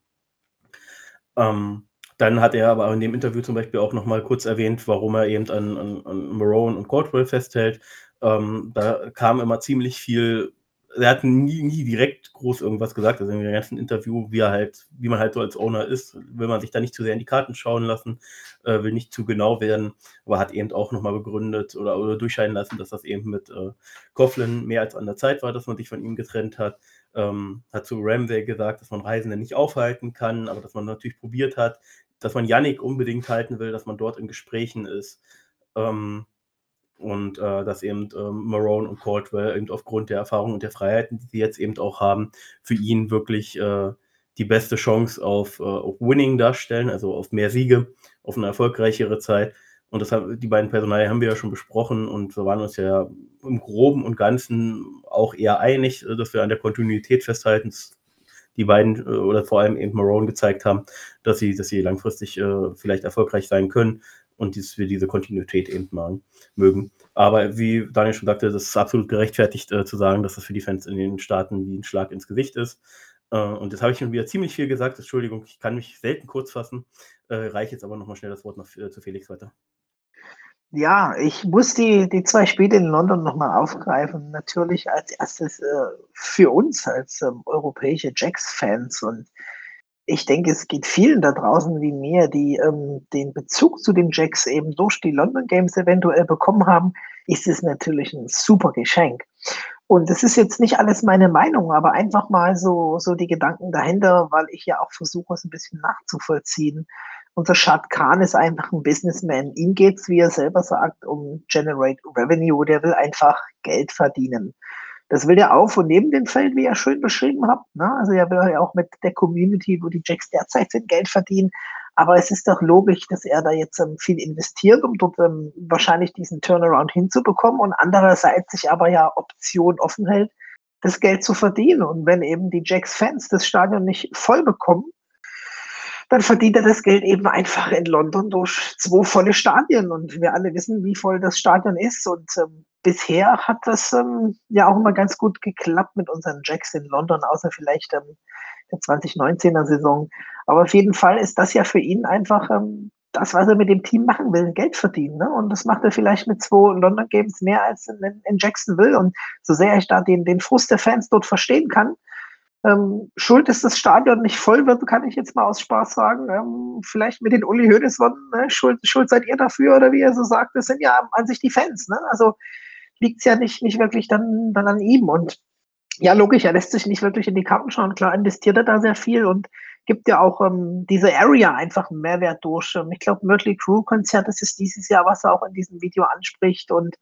Ähm, dann hat er aber in dem Interview zum Beispiel auch nochmal kurz erwähnt, warum er eben an, an, an Marone und Caldwell festhält, ähm, da kam immer ziemlich viel. Er hat nie, nie direkt groß irgendwas gesagt, also in dem ganzen Interview, wie er halt, wie man halt so als Owner ist, will man sich da nicht zu sehr in die Karten schauen lassen, äh, will nicht zu genau werden, aber hat eben auch nochmal begründet oder, oder durchscheinen lassen, dass das eben mit äh, Coughlin mehr als an der Zeit war, dass man sich von ihm getrennt hat. Ähm, hat zu Ramsey gesagt, dass man Reisende nicht aufhalten kann, aber dass man natürlich probiert hat, dass man Yannick unbedingt halten will, dass man dort in Gesprächen ist. Ähm, und äh, dass eben äh, Marone und Caldwell eben aufgrund der Erfahrung und der Freiheiten, die sie jetzt eben auch haben, für ihn wirklich äh, die beste Chance auf, äh, auf Winning darstellen, also auf mehr Siege, auf eine erfolgreichere Zeit. Und das haben, die beiden Personalien haben wir ja schon besprochen und wir waren uns ja im Groben und Ganzen auch eher einig, äh, dass wir an der Kontinuität festhalten. Die beiden äh, oder vor allem eben Marone gezeigt haben, dass sie, dass sie langfristig äh, vielleicht erfolgreich sein können und dies, wir diese Kontinuität eben machen, mögen. Aber wie Daniel schon sagte, das ist absolut gerechtfertigt äh, zu sagen, dass das für die Fans in den Staaten wie ein Schlag ins Gesicht ist. Äh, und jetzt habe ich schon wieder ziemlich viel gesagt. Entschuldigung, ich kann mich selten kurz fassen. Äh, reiche jetzt aber nochmal schnell das Wort noch, zu Felix weiter. Ja, ich muss die, die zwei Spiele in London nochmal aufgreifen. Natürlich als erstes äh, für uns als ähm, europäische Jacks-Fans und ich denke, es geht vielen da draußen wie mir, die ähm, den Bezug zu den Jacks eben durch die London Games eventuell bekommen haben, ist es natürlich ein super Geschenk. Und das ist jetzt nicht alles meine Meinung, aber einfach mal so, so die Gedanken dahinter, weil ich ja auch versuche, es ein bisschen nachzuvollziehen. Unser Shad Khan ist einfach ein Businessman. Ihm geht's, wie er selber sagt, um Generate Revenue. Der will einfach Geld verdienen. Das will er auf und neben dem Feld, wie er schön beschrieben hat. Ne? Also er will ja auch mit der Community, wo die Jacks derzeit sind, Geld verdienen. Aber es ist doch logisch, dass er da jetzt ähm, viel investiert, um dort ähm, wahrscheinlich diesen Turnaround hinzubekommen und andererseits sich aber ja Option offen hält, das Geld zu verdienen. Und wenn eben die Jacks-Fans das Stadion nicht voll bekommen, dann verdient er das Geld eben einfach in London durch zwei volle Stadien. Und wir alle wissen, wie voll das Stadion ist. Und ähm, bisher hat das ähm, ja auch immer ganz gut geklappt mit unseren Jacks in London, außer vielleicht ähm, der 2019er Saison. Aber auf jeden Fall ist das ja für ihn einfach ähm, das, was er mit dem Team machen will, Geld verdienen. Ne? Und das macht er vielleicht mit zwei London Games mehr als in, in Jacksonville. Und so sehr ich da den, den Frust der Fans dort verstehen kann, ähm, schuld ist das Stadion nicht voll wird, kann ich jetzt mal aus Spaß sagen. Ähm, vielleicht mit den Uli Hoeneß ne? schuld, schuld seid ihr dafür oder wie er so sagt, das sind ja an sich die Fans. Ne? Also liegt es ja nicht, nicht wirklich dann, dann an ihm. Und ja, logisch, er lässt sich nicht wirklich in die Karten schauen. Klar, investiert er da sehr viel und gibt ja auch ähm, diese Area einfach einen Mehrwert durch. Ähm, ich glaube, Mötley Crew Konzert, das ist dieses Jahr, was er auch in diesem Video anspricht und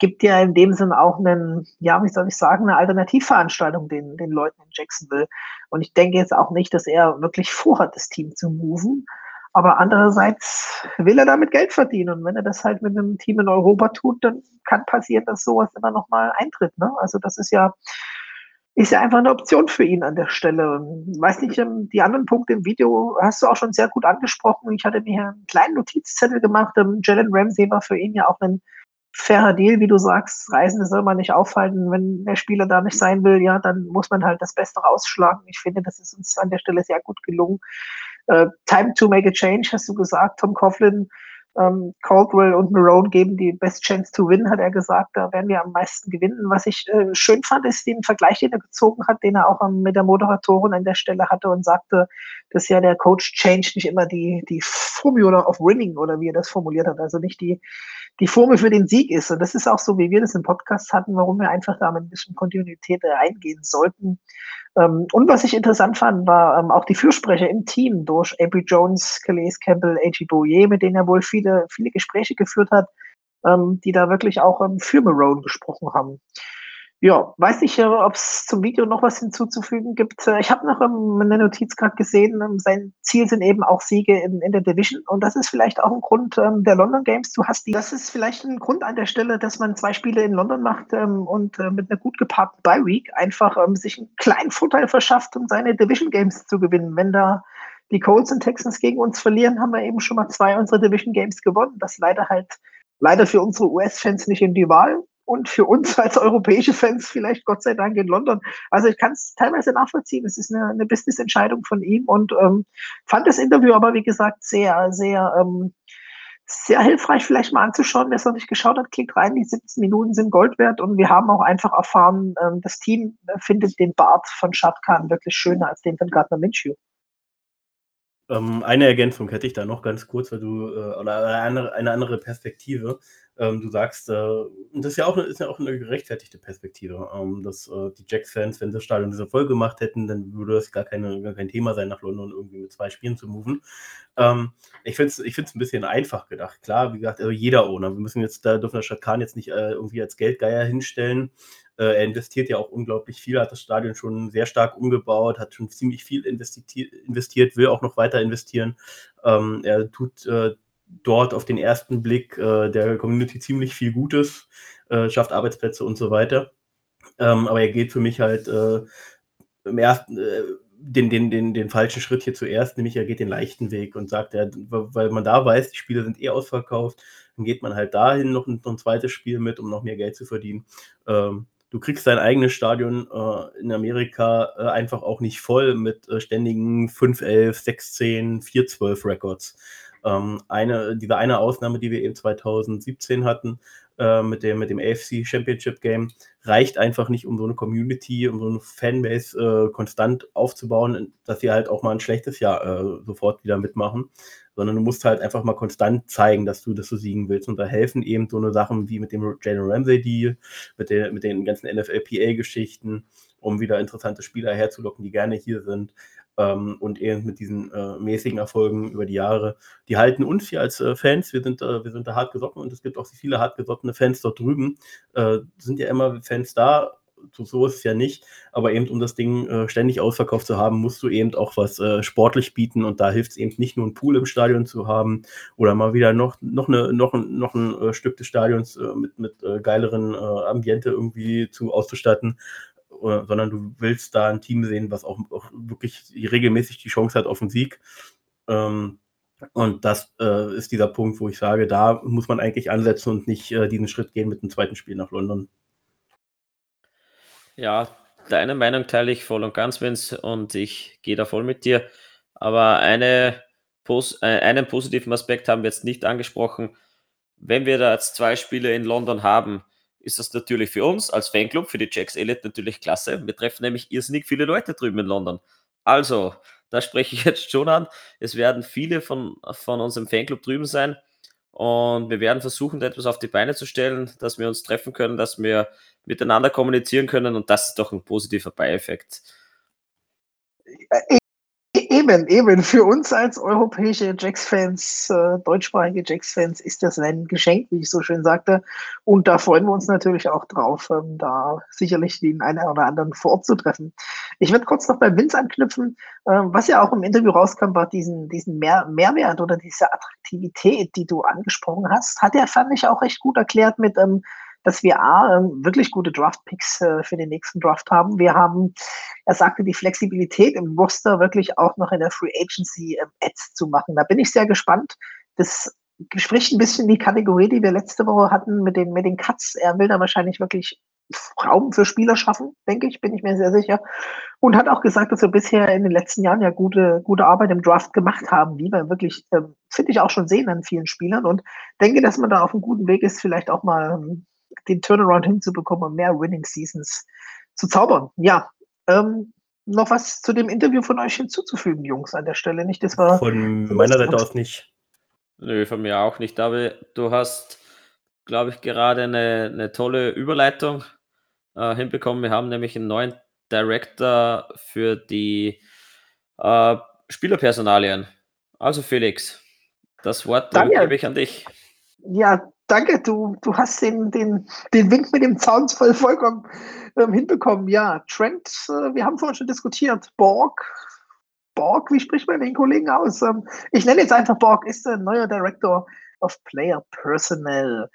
gibt ja in dem Sinn auch einen, ja, wie soll ich sagen, eine Alternativveranstaltung den, den Leuten in Jacksonville. Und ich denke jetzt auch nicht, dass er wirklich vorhat, das Team zu moven. Aber andererseits will er damit Geld verdienen. Und wenn er das halt mit einem Team in Europa tut, dann kann passieren, dass sowas immer nochmal eintritt. Ne? Also das ist ja, ist ja einfach eine Option für ihn an der Stelle. Ich weiß nicht, ähm, die anderen Punkte im Video hast du auch schon sehr gut angesprochen. Ich hatte mir einen kleinen Notizzettel gemacht. Ähm, Jalen Ramsey war für ihn ja auch ein fairer Deal, wie du sagst. Reisende soll man nicht aufhalten. Wenn der Spieler da nicht sein will, ja, dann muss man halt das Beste rausschlagen. Ich finde, das ist uns an der Stelle sehr gut gelungen. Uh, time to make a change, hast du gesagt, Tom Coughlin ähm, Caldwell und Marone geben die Best Chance to Win, hat er gesagt. Da werden wir am meisten gewinnen. Was ich äh, schön fand, ist den Vergleich, den er gezogen hat, den er auch ähm, mit der Moderatorin an der Stelle hatte und sagte, dass ja der Coach Change nicht immer die, die Formula of Winning oder wie er das formuliert hat, also nicht die, die Formel für den Sieg ist. Und das ist auch so, wie wir das im Podcast hatten, warum wir einfach da mit ein bisschen Kontinuität reingehen sollten. Ähm, und was ich interessant fand, war ähm, auch die Fürsprecher im Team durch Avery Jones, Calais Campbell, A.G. Bouye, mit denen er wohl viele, viele Gespräche geführt hat, ähm, die da wirklich auch für Marone gesprochen haben. Ja, weiß nicht, äh, ob es zum Video noch was hinzuzufügen gibt. Äh, ich habe noch ähm, eine Notiz gerade gesehen, ähm, sein Ziel sind eben auch Siege in, in der Division und das ist vielleicht auch ein Grund ähm, der London Games. Du hast die, das ist vielleicht ein Grund an der Stelle, dass man zwei Spiele in London macht ähm, und äh, mit einer gut geparkten Bye Week einfach ähm, sich einen kleinen Vorteil verschafft, um seine Division Games zu gewinnen. Wenn da die Colts und Texans gegen uns verlieren, haben wir eben schon mal zwei unserer Division Games gewonnen. Das leider halt leider für unsere US-Fans nicht in die Wahl und für uns als europäische Fans vielleicht Gott sei Dank in London. Also ich kann es teilweise nachvollziehen. Es ist eine, eine Business-Entscheidung von ihm und ähm, fand das Interview aber wie gesagt sehr, sehr, ähm, sehr hilfreich vielleicht mal anzuschauen. Wer es noch nicht geschaut hat, klickt rein. Die 17 Minuten sind Gold wert und wir haben auch einfach erfahren, ähm, das Team findet den Bart von Shadkan wirklich schöner als den von Gardner Minshew. Ähm, eine Ergänzung hätte ich da noch ganz kurz, weil du, äh, oder eine andere Perspektive. Ähm, du sagst, äh, und das ist ja auch, ist ja auch eine gerechtfertigte Perspektive, ähm, dass äh, die Jacks-Fans, wenn das Stadion diese voll gemacht hätten, dann würde das gar, keine, gar kein Thema sein, nach London irgendwie mit zwei Spielen zu moven. Ähm, ich finde es ich ein bisschen einfach gedacht. Klar, wie gesagt, also jeder Owner. Wir müssen jetzt, da dürfen wir Schakan jetzt nicht äh, irgendwie als Geldgeier hinstellen. Äh, er investiert ja auch unglaublich viel, hat das Stadion schon sehr stark umgebaut, hat schon ziemlich viel investiert, will auch noch weiter investieren. Ähm, er tut äh, dort auf den ersten Blick äh, der Community ziemlich viel Gutes, äh, schafft Arbeitsplätze und so weiter. Ähm, aber er geht für mich halt äh, im ersten äh, den, den, den, den falschen Schritt hier zuerst, nämlich er geht den leichten Weg und sagt, er, weil man da weiß, die Spiele sind eh ausverkauft, dann geht man halt dahin noch ein, noch ein zweites Spiel mit, um noch mehr Geld zu verdienen. Ähm, du kriegst dein eigenes Stadion äh, in Amerika äh, einfach auch nicht voll mit äh, ständigen 5-11, 6-10, 4-12 Records. Ähm, eine, diese eine Ausnahme, die wir eben 2017 hatten, äh, mit, dem, mit dem AFC Championship Game, reicht einfach nicht, um so eine Community, um so eine Fanbase äh, konstant aufzubauen, dass sie halt auch mal ein schlechtes Jahr äh, sofort wieder mitmachen sondern du musst halt einfach mal konstant zeigen, dass du, dass du siegen willst. Und da helfen eben so eine Sachen wie mit dem Jalen Ramsey-Deal, mit, mit den ganzen NFLPA-Geschichten, um wieder interessante Spieler herzulocken, die gerne hier sind. Ähm, und eben mit diesen äh, mäßigen Erfolgen über die Jahre. Die halten uns hier als äh, Fans, wir sind, äh, wir sind da hart gesotten und es gibt auch viele hart gesottene Fans dort drüben. Äh, sind ja immer Fans da, so, so ist es ja nicht. Aber eben, um das Ding äh, ständig ausverkauft zu haben, musst du eben auch was äh, sportlich bieten. Und da hilft es eben nicht nur ein Pool im Stadion zu haben oder mal wieder noch, noch, eine, noch, ein, noch ein Stück des Stadions mit, mit geileren Ambiente irgendwie zu auszustatten, sondern du willst da ein Team sehen, was auch, auch, wirklich regelmäßig die Chance hat auf den Sieg. Ähm, und das ist dieser Punkt, wo ich sage, da muss man eigentlich ansetzen und nicht diesen Schritt gehen mit dem zweiten Spiel nach London. Ja, deine Meinung teile ich voll und ganz, Vince, und ich gehe da voll mit dir. Aber eine, äh, einen positiven Aspekt haben wir jetzt nicht angesprochen. Wenn wir da jetzt zwei Spiele in London haben, ist das natürlich für uns als Fanclub, für die Jacks Elite natürlich klasse. Wir treffen nämlich irrsinnig viele Leute drüben in London. Also, da spreche ich jetzt schon an. Es werden viele von, von unserem Fanclub drüben sein. Und wir werden versuchen, etwas auf die Beine zu stellen, dass wir uns treffen können, dass wir miteinander kommunizieren können. Und das ist doch ein positiver Beieffekt. Äh, Eben, eben. Für uns als europäische Jacks-Fans, äh, deutschsprachige Jacks-Fans, ist das ein Geschenk, wie ich so schön sagte. Und da freuen wir uns natürlich auch drauf, ähm, da sicherlich den einen oder anderen vor Ort zu treffen. Ich würde kurz noch bei Vince anknüpfen. Äh, was ja auch im Interview rauskam, war diesen, diesen Mehr Mehrwert oder diese Attraktivität, die du angesprochen hast, hat er, fand ich, auch recht gut erklärt mit, ähm, dass wir A, ähm, wirklich gute Draft-Picks äh, für den nächsten Draft haben. Wir haben, er sagte, die Flexibilität im Roster wirklich auch noch in der Free Agency ähm, Ads zu machen. Da bin ich sehr gespannt. Das spricht ein bisschen die Kategorie, die wir letzte Woche hatten mit den, mit den Cuts. Er will da wahrscheinlich wirklich Raum für Spieler schaffen, denke ich, bin ich mir sehr sicher. Und hat auch gesagt, dass wir bisher in den letzten Jahren ja gute, gute Arbeit im Draft gemacht haben, wie wir wirklich, ähm, finde ich, auch schon sehen an vielen Spielern. Und denke, dass man da auf einem guten Weg ist, vielleicht auch mal ähm, den Turnaround hinzubekommen und mehr Winning Seasons zu zaubern. Ja, ähm, noch was zu dem Interview von euch hinzuzufügen, Jungs, an der Stelle nicht? Das war von meiner Seite aus nicht. Nö, von mir auch nicht. Aber du hast, glaube ich, gerade eine, eine tolle Überleitung äh, hinbekommen. Wir haben nämlich einen neuen Director für die äh, Spielerpersonalien. Also Felix, das Wort gebe ich an dich. Ja, danke. Du, du hast den, den, den Wink mit dem Zaun voll vollkommen ähm, hinbekommen. Ja, Trent, äh, wir haben vorhin schon diskutiert. Borg, Borg, wie spricht man den Kollegen aus? Ähm, ich nenne jetzt einfach Borg, ist der neue Director of Player Personnel.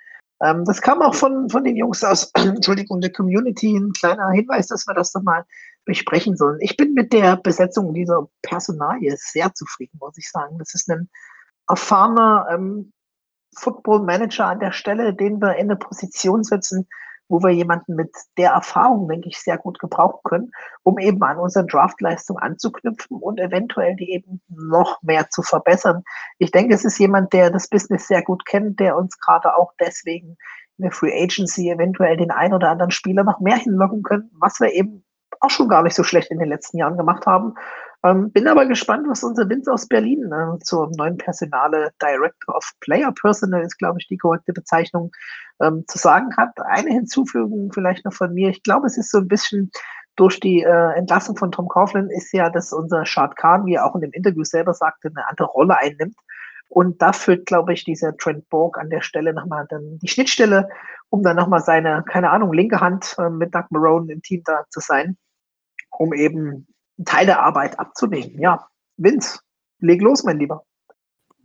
Ähm, das kam auch von, von den Jungs aus, Entschuldigung, der Community. Ein kleiner Hinweis, dass wir das doch mal besprechen sollen. Ich bin mit der Besetzung dieser Personalie sehr zufrieden, muss ich sagen. Das ist ein erfahrener ähm, Football Manager an der Stelle, den wir in eine Position setzen, wo wir jemanden mit der Erfahrung, denke ich, sehr gut gebrauchen können, um eben an unseren Draftleistung anzuknüpfen und eventuell die eben noch mehr zu verbessern. Ich denke, es ist jemand, der das Business sehr gut kennt, der uns gerade auch deswegen in der Free Agency eventuell den ein oder anderen Spieler noch mehr hinlocken können, was wir eben auch schon gar nicht so schlecht in den letzten Jahren gemacht haben. Ähm, bin aber gespannt, was unser Vince aus Berlin äh, zur neuen Personale Director of Player Personal ist, glaube ich, die korrekte Bezeichnung, ähm, zu sagen hat. Eine Hinzufügung vielleicht noch von mir. Ich glaube, es ist so ein bisschen durch die äh, Entlassung von Tom Coughlin ist ja, dass unser Shad Khan, wie er auch in dem Interview selber sagte, eine andere Rolle einnimmt. Und da führt, glaube ich, dieser Trent Borg an der Stelle nochmal dann die Schnittstelle, um dann nochmal seine, keine Ahnung, linke Hand äh, mit Doug Marone im Team da zu sein, um eben Teil der Arbeit abzunehmen. Ja, Vince, leg los, mein Lieber.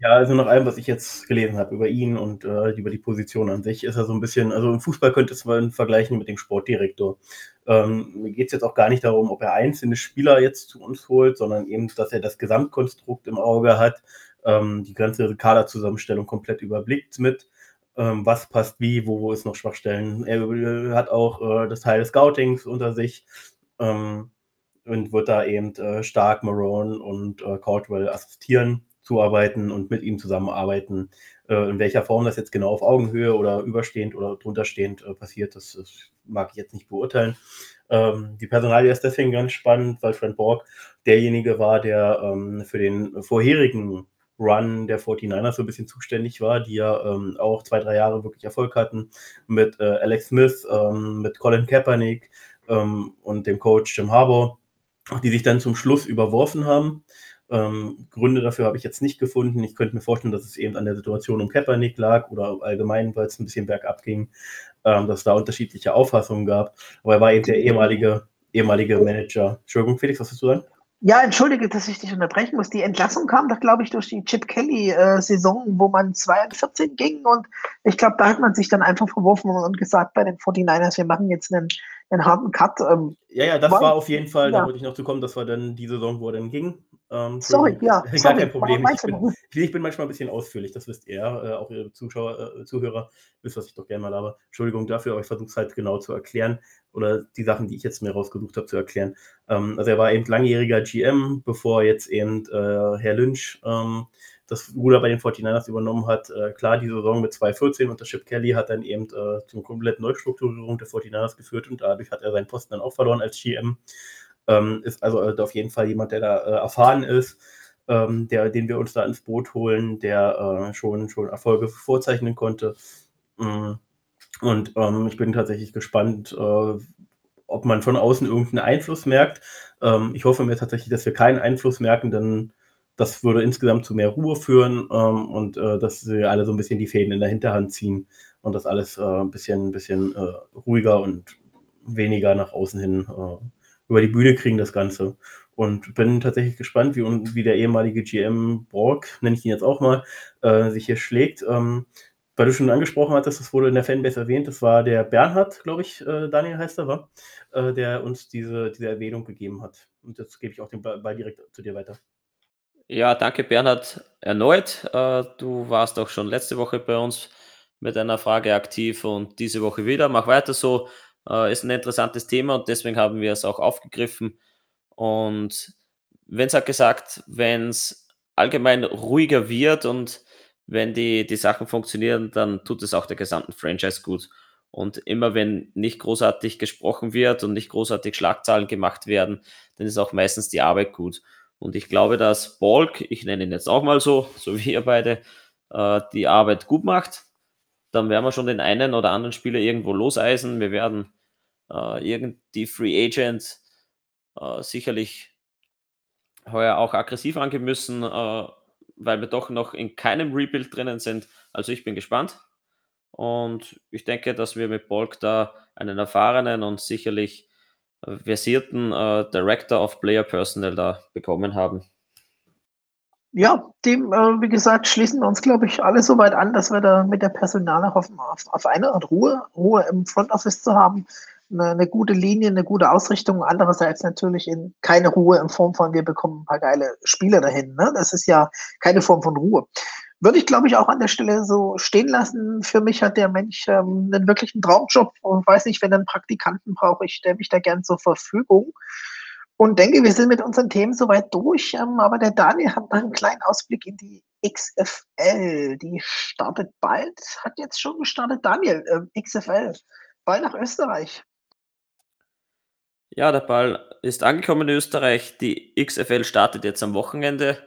Ja, also nach allem, was ich jetzt gelesen habe über ihn und äh, über die Position an sich, ist er so ein bisschen, also im Fußball könnte es man vergleichen mit dem Sportdirektor. Ähm, mir geht es jetzt auch gar nicht darum, ob er einzelne Spieler jetzt zu uns holt, sondern eben, dass er das Gesamtkonstrukt im Auge hat, ähm, die ganze Kaderzusammenstellung komplett überblickt mit, ähm, was passt wie, wo, wo ist noch Schwachstellen. Er äh, hat auch äh, das Teil des Scoutings unter sich. Ähm, und wird da eben äh, stark Marone und äh, Caldwell assistieren, zuarbeiten und mit ihm zusammenarbeiten. Äh, in welcher Form das jetzt genau auf Augenhöhe oder überstehend oder drunterstehend äh, passiert, das, das, mag ich jetzt nicht beurteilen. Ähm, die Personalie ist deswegen ganz spannend, weil Trent Borg derjenige war, der ähm, für den vorherigen Run der 49ers so ein bisschen zuständig war, die ja ähm, auch zwei, drei Jahre wirklich Erfolg hatten mit äh, Alex Smith, ähm, mit Colin Kaepernick ähm, und dem Coach Jim Harbour die sich dann zum Schluss überworfen haben. Ähm, Gründe dafür habe ich jetzt nicht gefunden. Ich könnte mir vorstellen, dass es eben an der Situation um Kaepernick lag oder allgemein, weil es ein bisschen bergab ging, ähm, dass es da unterschiedliche Auffassungen gab. Aber er war eben der ehemalige, ehemalige Manager. Entschuldigung, Felix, was willst du sagen? Ja, entschuldige, dass ich dich unterbrechen muss. Die Entlassung kam doch, glaube ich, durch die Chip Kelly-Saison, äh, wo man 2 und 14 ging. Und ich glaube, da hat man sich dann einfach verworfen und gesagt bei den 49ers, wir machen jetzt einen, einen harten Cut. Ähm, ja, ja, das war, war auf jeden Fall, ja. da wollte ich noch zu kommen, das war dann die Saison, wo er dann ging. Ähm, sorry, ja. Gar sorry, kein Problem. Ich bin, ich bin, manchmal ein bisschen ausführlich, das wisst ihr, äh, auch ihre Zuschauer, äh, Zuhörer, wisst, was ich doch gerne mal habe. Entschuldigung dafür, aber ich versuche es halt genau zu erklären oder die Sachen, die ich jetzt mir rausgesucht habe, zu erklären. Ähm, also er war eben langjähriger GM, bevor jetzt eben äh, Herr Lynch ähm, das Ruder bei den 49ers übernommen hat. Äh, klar, die Saison mit 2-14 unter Chip Kelly hat dann eben äh, zum kompletten Neustrukturierung der 49ers geführt und dadurch hat er seinen Posten dann auch verloren als GM. Ähm, ist also äh, auf jeden Fall jemand, der da äh, erfahren ist, ähm, der, den wir uns da ins Boot holen, der äh, schon, schon Erfolge vorzeichnen konnte. Mm. Und ähm, ich bin tatsächlich gespannt, äh, ob man von außen irgendeinen Einfluss merkt. Ähm, ich hoffe mir tatsächlich, dass wir keinen Einfluss merken, denn das würde insgesamt zu mehr Ruhe führen ähm, und äh, dass wir alle so ein bisschen die Fäden in der Hinterhand ziehen und das alles äh, ein bisschen, bisschen äh, ruhiger und weniger nach außen hin äh, über die Bühne kriegen, das Ganze. Und bin tatsächlich gespannt, wie, wie der ehemalige GM Borg, nenne ich ihn jetzt auch mal, äh, sich hier schlägt. Ähm, weil du schon angesprochen hattest, das wurde in der Fanbase erwähnt, das war der Bernhard, glaube ich, äh, Daniel heißt er, war, äh, der uns diese, diese Erwähnung gegeben hat. Und jetzt gebe ich auch den Ball direkt zu dir weiter. Ja, danke Bernhard erneut. Äh, du warst auch schon letzte Woche bei uns mit einer Frage aktiv und diese Woche wieder. Mach weiter so. Äh, ist ein interessantes Thema und deswegen haben wir es auch aufgegriffen. Und Vince hat gesagt, wenn es allgemein ruhiger wird und wenn die, die Sachen funktionieren, dann tut es auch der gesamten Franchise gut. Und immer wenn nicht großartig gesprochen wird und nicht großartig Schlagzahlen gemacht werden, dann ist auch meistens die Arbeit gut. Und ich glaube, dass Balk, ich nenne ihn jetzt auch mal so, so wie ihr beide, äh, die Arbeit gut macht. Dann werden wir schon den einen oder anderen Spieler irgendwo loseisen. Wir werden äh, irgendwie Free Agents äh, sicherlich heuer auch aggressiv angehen müssen, weil wir doch noch in keinem Rebuild drinnen sind. Also ich bin gespannt. Und ich denke, dass wir mit Bolk da einen erfahrenen und sicherlich versierten äh, Director of Player Personnel da bekommen haben. Ja, dem, äh, wie gesagt, schließen wir uns, glaube ich, alle so weit an, dass wir da mit der Personal hoffen, auf, auf eine Art Ruhe, Ruhe im Front Office zu haben, eine, eine, gute Linie, eine gute Ausrichtung. Andererseits natürlich in keine Ruhe in Form von, wir bekommen ein paar geile Spieler dahin. Ne? Das ist ja keine Form von Ruhe. Würde ich, glaube ich, auch an der Stelle so stehen lassen. Für mich hat der Mensch ähm, einen wirklichen Traumjob und weiß nicht, wenn er einen Praktikanten brauche, ich stelle mich da gern zur Verfügung. Und denke, wir sind mit unseren Themen soweit durch. Ähm, aber der Daniel hat noch einen kleinen Ausblick in die XFL. Die startet bald, hat jetzt schon gestartet. Daniel, äh, XFL, bald nach Österreich. Ja, der Ball ist angekommen in Österreich. Die XFL startet jetzt am Wochenende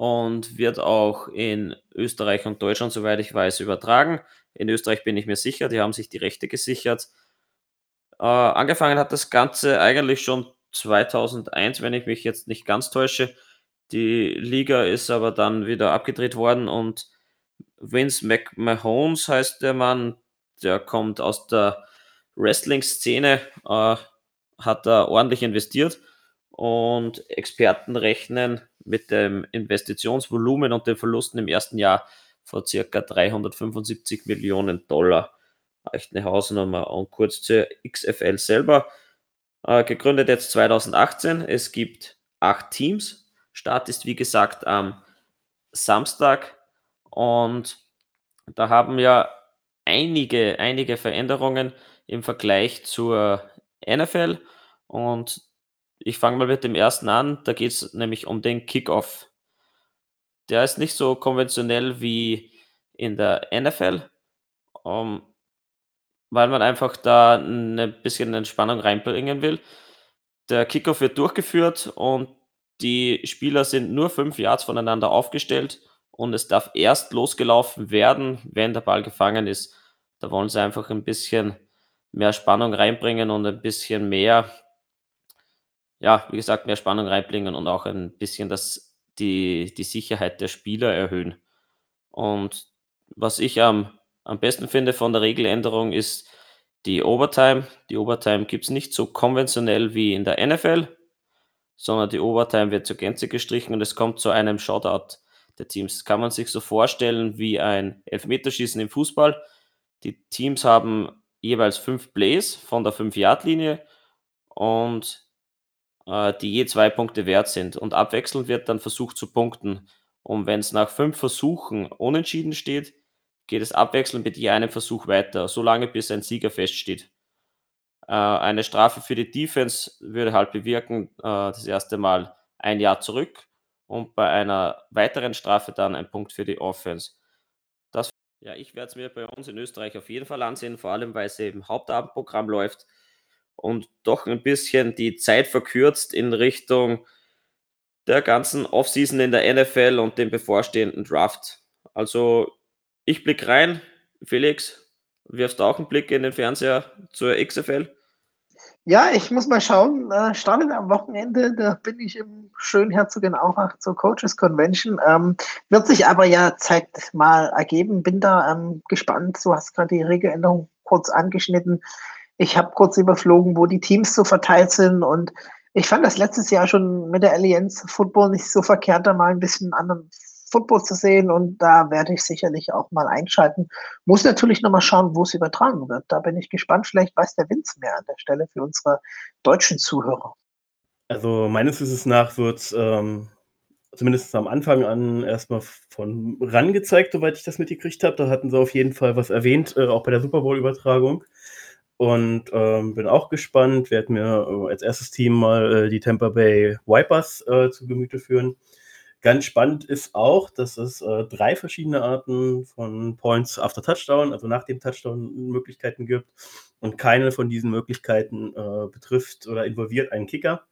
und wird auch in Österreich und Deutschland, soweit ich weiß, übertragen. In Österreich bin ich mir sicher, die haben sich die Rechte gesichert. Äh, angefangen hat das Ganze eigentlich schon 2001, wenn ich mich jetzt nicht ganz täusche. Die Liga ist aber dann wieder abgedreht worden und Vince McMahomes heißt der Mann, der kommt aus der Wrestling-Szene, äh, hat da ordentlich investiert und Experten rechnen mit dem Investitionsvolumen und den Verlusten im ersten Jahr von circa 375 Millionen Dollar. Echt eine Hausnummer. Und kurz zur XFL selber. Äh, gegründet jetzt 2018. Es gibt acht Teams. Start ist wie gesagt am Samstag. Und da haben wir einige, einige Veränderungen im Vergleich zur NFL. Und ich fange mal mit dem ersten an. Da geht es nämlich um den Kickoff. Der ist nicht so konventionell wie in der NFL, um, ähm, weil man einfach da ein bisschen Entspannung reinbringen will. Der Kickoff wird durchgeführt und die Spieler sind nur fünf Yards voneinander aufgestellt und es darf erst losgelaufen werden, wenn der Ball gefangen ist. Da wollen sie einfach ein bisschen mehr Spannung reinbringen und ein bisschen mehr, ja, wie gesagt, mehr Spannung reinbringen und auch ein bisschen das, die, die Sicherheit der Spieler erhöhen. Und was ich am, am besten finde von der Regeländerung ist die Overtime. Die Overtime gibt es nicht so konventionell wie in der NFL, sondern die Overtime wird zur Gänze gestrichen und es kommt zu einem Shoutout der Teams. Das kann man sich so vorstellen wie ein Elfmeterschießen im Fußball. Die Teams haben jeweils fünf Plays von der 5-Yard-Linie und äh, die je zwei Punkte wert sind. Und abwechselnd wird dann versucht zu punkten. Und wenn es nach fünf Versuchen unentschieden steht, geht es abwechselnd mit je einem Versuch weiter, solange bis ein Sieger feststeht. Äh, eine Strafe für die Defense würde halt bewirken, äh, das erste Mal ein Jahr zurück und bei einer weiteren Strafe dann ein Punkt für die Offense. Ja, ich werde es mir bei uns in Österreich auf jeden Fall ansehen, vor allem weil es eben Hauptabendprogramm läuft und doch ein bisschen die Zeit verkürzt in Richtung der ganzen Offseason in der NFL und dem bevorstehenden Draft. Also ich blicke rein. Felix, wirfst du auch einen Blick in den Fernseher zur XFL? Ja, ich muss mal schauen. Äh, startet am Wochenende, da bin ich im schönen Herzogenaurach zur Coaches Convention. Ähm, wird sich aber ja zeigt mal ergeben. Bin da ähm, gespannt. Du hast gerade die Regeländerung kurz angeschnitten. Ich habe kurz überflogen, wo die Teams so verteilt sind und ich fand das letztes Jahr schon mit der Allianz Football nicht so verkehrt, da mal ein bisschen anderen Football zu sehen und da werde ich sicherlich auch mal einschalten. Muss natürlich nochmal schauen, wo es übertragen wird. Da bin ich gespannt. Vielleicht weiß der Vince mehr an der Stelle für unsere deutschen Zuhörer. Also meines Wissens nach wird ähm, zumindest am Anfang an erstmal von RAN gezeigt, soweit ich das mitgekriegt habe. Da hatten sie auf jeden Fall was erwähnt, äh, auch bei der Super Bowl-Übertragung. Und ähm, bin auch gespannt. Werde mir äh, als erstes Team mal äh, die Tampa Bay Vipers äh, zu Gemüte führen. Ganz spannend ist auch, dass es äh, drei verschiedene Arten von Points after Touchdown, also nach dem Touchdown, Möglichkeiten gibt. Und keine von diesen Möglichkeiten äh, betrifft oder involviert einen Kicker.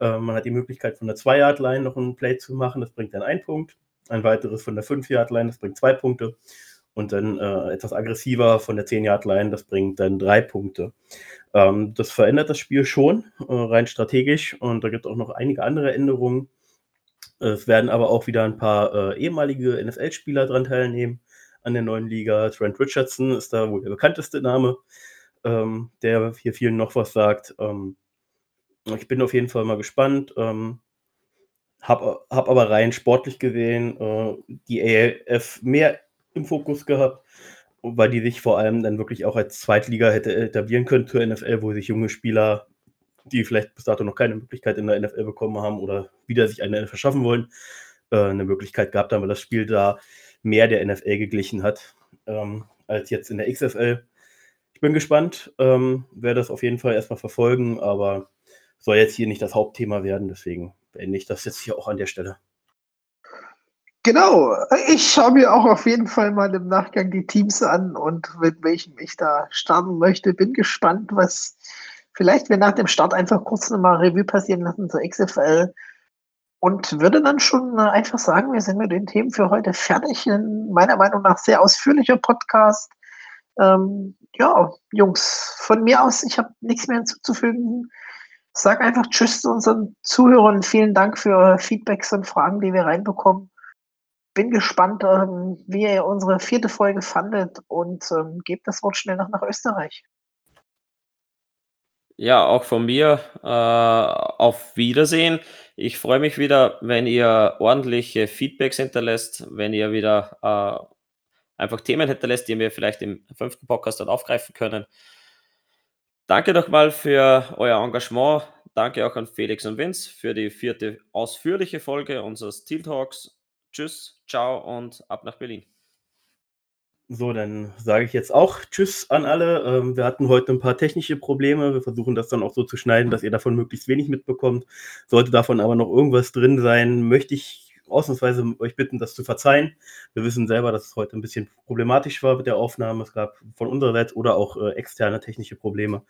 Äh, man hat die Möglichkeit, von der 2-Yard-Line noch ein Play zu machen, das bringt dann einen Punkt. Ein weiteres von der 5-Yard-Line, das bringt zwei Punkte und dann äh, etwas aggressiver von der 10-Yard-Line, das bringt dann drei Punkte. Ähm, das verändert das Spiel schon, äh, rein strategisch und da gibt es auch noch einige andere Änderungen. Es werden aber auch wieder ein paar äh, ehemalige NFL-Spieler dran teilnehmen an der neuen Liga. Trent Richardson ist da wohl der bekannteste Name, ähm, der hier vielen noch was sagt. Ähm, ich bin auf jeden Fall mal gespannt. Ähm, hab, hab aber rein sportlich gesehen äh, die ALF mehr im Fokus gehabt, weil die sich vor allem dann wirklich auch als Zweitliga hätte etablieren können zur NFL, wo sich junge Spieler, die vielleicht bis dato noch keine Möglichkeit in der NFL bekommen haben oder wieder sich eine verschaffen wollen, äh, eine Möglichkeit gehabt haben, weil das Spiel da mehr der NFL geglichen hat ähm, als jetzt in der XFL. Ich bin gespannt, ähm, werde das auf jeden Fall erstmal verfolgen, aber soll jetzt hier nicht das Hauptthema werden, deswegen beende ich das jetzt hier auch an der Stelle. Genau, ich schaue mir auch auf jeden Fall mal im Nachgang die Teams an und mit welchem ich da starten möchte. Bin gespannt, was vielleicht wir nach dem Start einfach kurz nochmal Revue passieren lassen zur XFL und würde dann schon einfach sagen, wir sind mit den Themen für heute fertig. Ein meiner Meinung nach sehr ausführlicher Podcast. Ähm, ja, Jungs, von mir aus, ich habe nichts mehr hinzuzufügen. Sag einfach Tschüss zu unseren Zuhörern. Vielen Dank für Feedbacks und Fragen, die wir reinbekommen bin gespannt, ähm, wie ihr unsere vierte Folge fandet und ähm, gebt das Wort schnell noch nach Österreich. Ja, auch von mir äh, auf Wiedersehen. Ich freue mich wieder, wenn ihr ordentliche Feedbacks hinterlässt, wenn ihr wieder äh, einfach Themen hinterlässt, die wir vielleicht im fünften Podcast dann aufgreifen können. Danke nochmal für euer Engagement. Danke auch an Felix und Vince für die vierte ausführliche Folge unseres Steel Talks. Tschüss, ciao und ab nach Berlin. So, dann sage ich jetzt auch Tschüss an alle. Ähm, wir hatten heute ein paar technische Probleme. Wir versuchen das dann auch so zu schneiden, dass ihr davon möglichst wenig mitbekommt. Sollte davon aber noch irgendwas drin sein, möchte ich ausnahmsweise euch bitten, das zu verzeihen. Wir wissen selber, dass es heute ein bisschen problematisch war mit der Aufnahme. Es gab von unserer Seite oder auch äh, externe technische Probleme.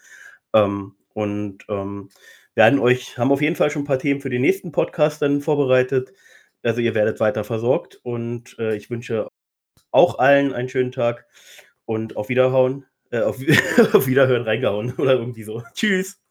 Ähm, und ähm, werden euch, haben auf jeden Fall schon ein paar Themen für den nächsten Podcast dann vorbereitet. Also ihr werdet weiter versorgt und äh, ich wünsche auch allen einen schönen Tag und auf Wiederhauen, äh, auf, auf Wiederhören reingehauen oder irgendwie so. Tschüss.